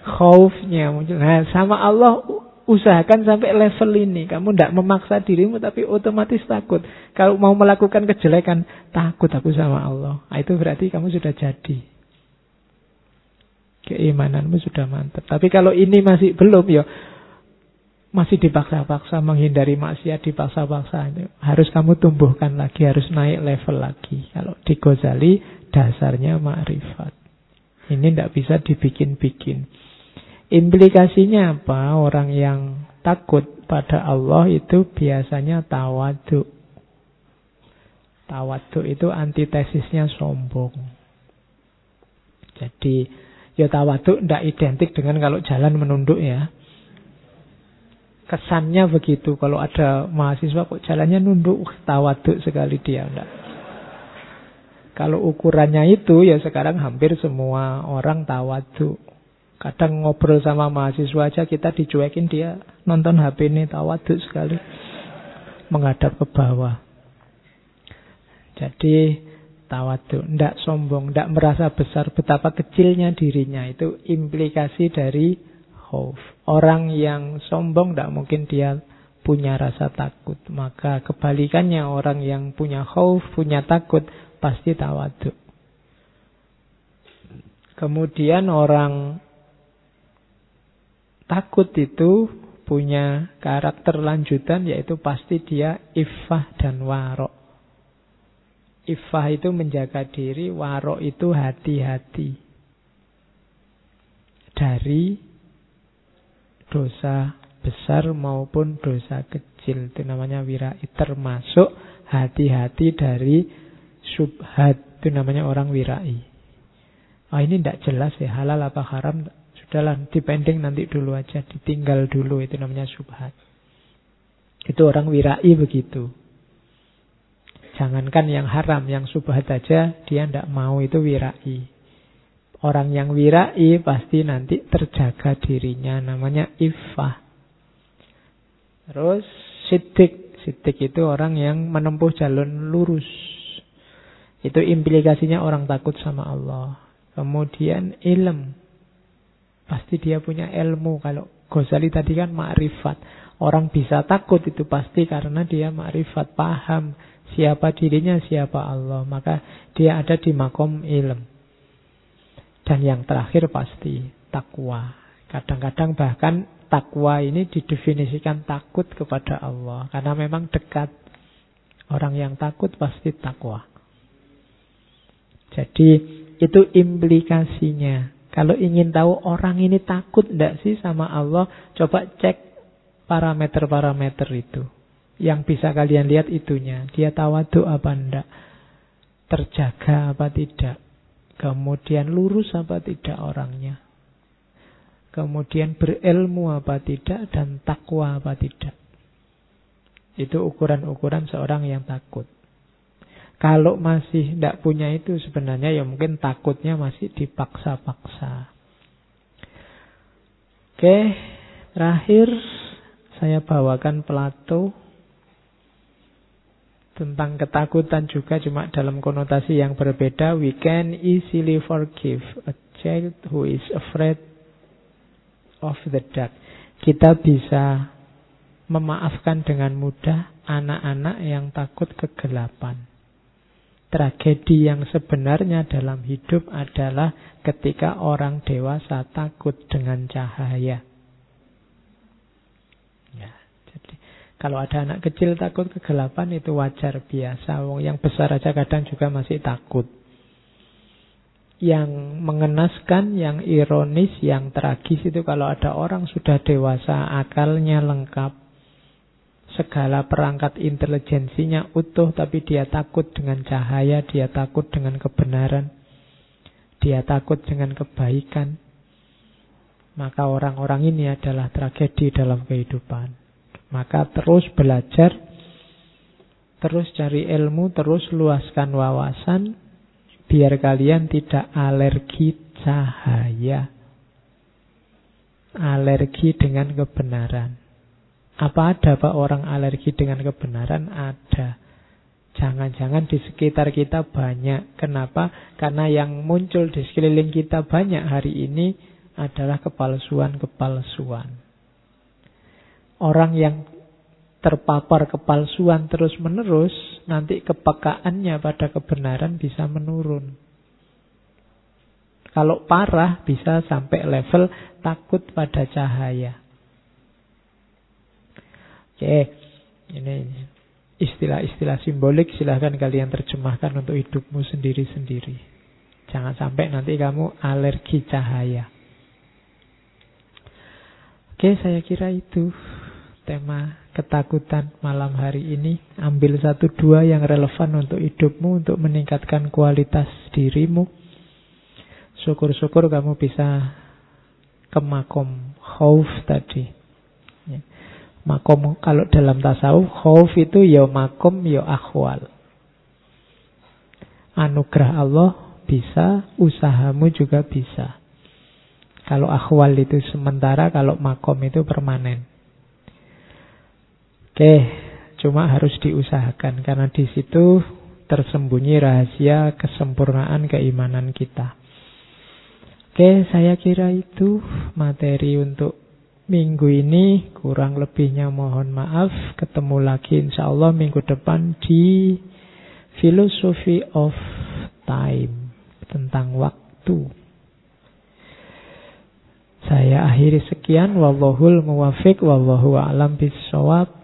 khaufnya. Muncul. Nah, sama Allah usahakan sampai level ini. Kamu tidak memaksa dirimu tapi otomatis takut. Kalau mau melakukan kejelekan, takut aku sama Allah. Nah, itu berarti kamu sudah jadi. Keimananmu sudah mantap. Tapi kalau ini masih belum ya masih dipaksa-paksa menghindari maksiat dipaksa-paksa. Harus kamu tumbuhkan lagi harus naik level lagi. Kalau di Ghazali dasarnya ma'rifat ini tidak bisa dibikin-bikin. Implikasinya apa? Orang yang takut pada Allah itu biasanya tawadu tawadu itu antitesisnya sombong. Jadi ya tawadu tidak identik dengan kalau jalan menunduk ya kesannya begitu. Kalau ada mahasiswa kok jalannya nunduk, tawaduk sekali dia. Enggak. Kalau ukurannya itu ya sekarang hampir semua orang tawaduk. Kadang ngobrol sama mahasiswa aja kita dicuekin dia nonton HP ini tawaduk sekali. Menghadap ke bawah. Jadi tawaduk, tidak sombong, tidak merasa besar betapa kecilnya dirinya. Itu implikasi dari khauf. Orang yang sombong tidak mungkin dia punya rasa takut. Maka kebalikannya orang yang punya khauf, punya takut, pasti tawaduk. Kemudian orang takut itu punya karakter lanjutan yaitu pasti dia iffah dan warok. Iffah itu menjaga diri, warok itu hati-hati. Dari dosa besar maupun dosa kecil. Itu namanya wirai. Termasuk hati-hati dari subhat. Itu namanya orang wirai. Ah ini tidak jelas ya halal apa haram. Sudahlah dipending nanti dulu aja. Ditinggal dulu itu namanya subhat. Itu orang wirai begitu. Jangankan yang haram, yang subhat aja dia tidak mau itu wirai. Orang yang wirai pasti nanti terjaga dirinya. Namanya ifah. Terus sidik. Sidik itu orang yang menempuh jalur lurus. Itu implikasinya orang takut sama Allah. Kemudian ilm. Pasti dia punya ilmu. Kalau Ghazali tadi kan makrifat. Orang bisa takut itu pasti karena dia makrifat. Paham siapa dirinya, siapa Allah. Maka dia ada di makom ilm. Dan yang terakhir pasti takwa. Kadang-kadang bahkan takwa ini didefinisikan takut kepada Allah. Karena memang dekat. Orang yang takut pasti takwa. Jadi itu implikasinya. Kalau ingin tahu orang ini takut tidak sih sama Allah, coba cek parameter-parameter itu. Yang bisa kalian lihat itunya. Dia tawadu apa enggak. Terjaga apa tidak. Kemudian lurus apa tidak orangnya. Kemudian berilmu apa tidak dan takwa apa tidak. Itu ukuran-ukuran seorang yang takut. Kalau masih tidak punya itu sebenarnya ya mungkin takutnya masih dipaksa-paksa. Oke, terakhir saya bawakan Plato tentang ketakutan juga cuma dalam konotasi yang berbeda. We can easily forgive a child who is afraid of the dark. Kita bisa memaafkan dengan mudah anak-anak yang takut kegelapan. Tragedi yang sebenarnya dalam hidup adalah ketika orang dewasa takut dengan cahaya. Ya, jadi kalau ada anak kecil takut kegelapan itu wajar biasa. Wong yang besar aja kadang juga masih takut. Yang mengenaskan, yang ironis, yang tragis itu kalau ada orang sudah dewasa, akalnya lengkap, segala perangkat intelijensinya utuh tapi dia takut dengan cahaya, dia takut dengan kebenaran, dia takut dengan kebaikan. Maka orang-orang ini adalah tragedi dalam kehidupan. Maka terus belajar, terus cari ilmu, terus luaskan wawasan, biar kalian tidak alergi cahaya. Alergi dengan kebenaran. Apa ada Pak orang alergi dengan kebenaran? Ada. Jangan-jangan di sekitar kita banyak. Kenapa? Karena yang muncul di sekeliling kita banyak hari ini adalah kepalsuan-kepalsuan. Orang yang terpapar kepalsuan terus-menerus, nanti kepekaannya pada kebenaran bisa menurun. Kalau parah bisa sampai level takut pada cahaya. Oke, ini istilah-istilah simbolik silahkan kalian terjemahkan untuk hidupmu sendiri-sendiri. Jangan sampai nanti kamu alergi cahaya. Oke, saya kira itu tema ketakutan malam hari ini. Ambil satu dua yang relevan untuk hidupmu, untuk meningkatkan kualitas dirimu. Syukur-syukur kamu bisa ke makom khauf tadi. Makom kalau dalam tasawuf khauf itu ya makom ya akhwal. Anugerah Allah bisa, usahamu juga bisa. Kalau akhwal itu sementara, kalau makom itu permanen. Oke, cuma harus diusahakan karena di situ tersembunyi rahasia kesempurnaan keimanan kita. Oke, saya kira itu materi untuk minggu ini kurang lebihnya mohon maaf. Ketemu lagi insya Allah minggu depan di Philosophy of Time tentang waktu. Saya akhiri sekian. Wallahul muwafiq. Wallahu a'lam bisawab.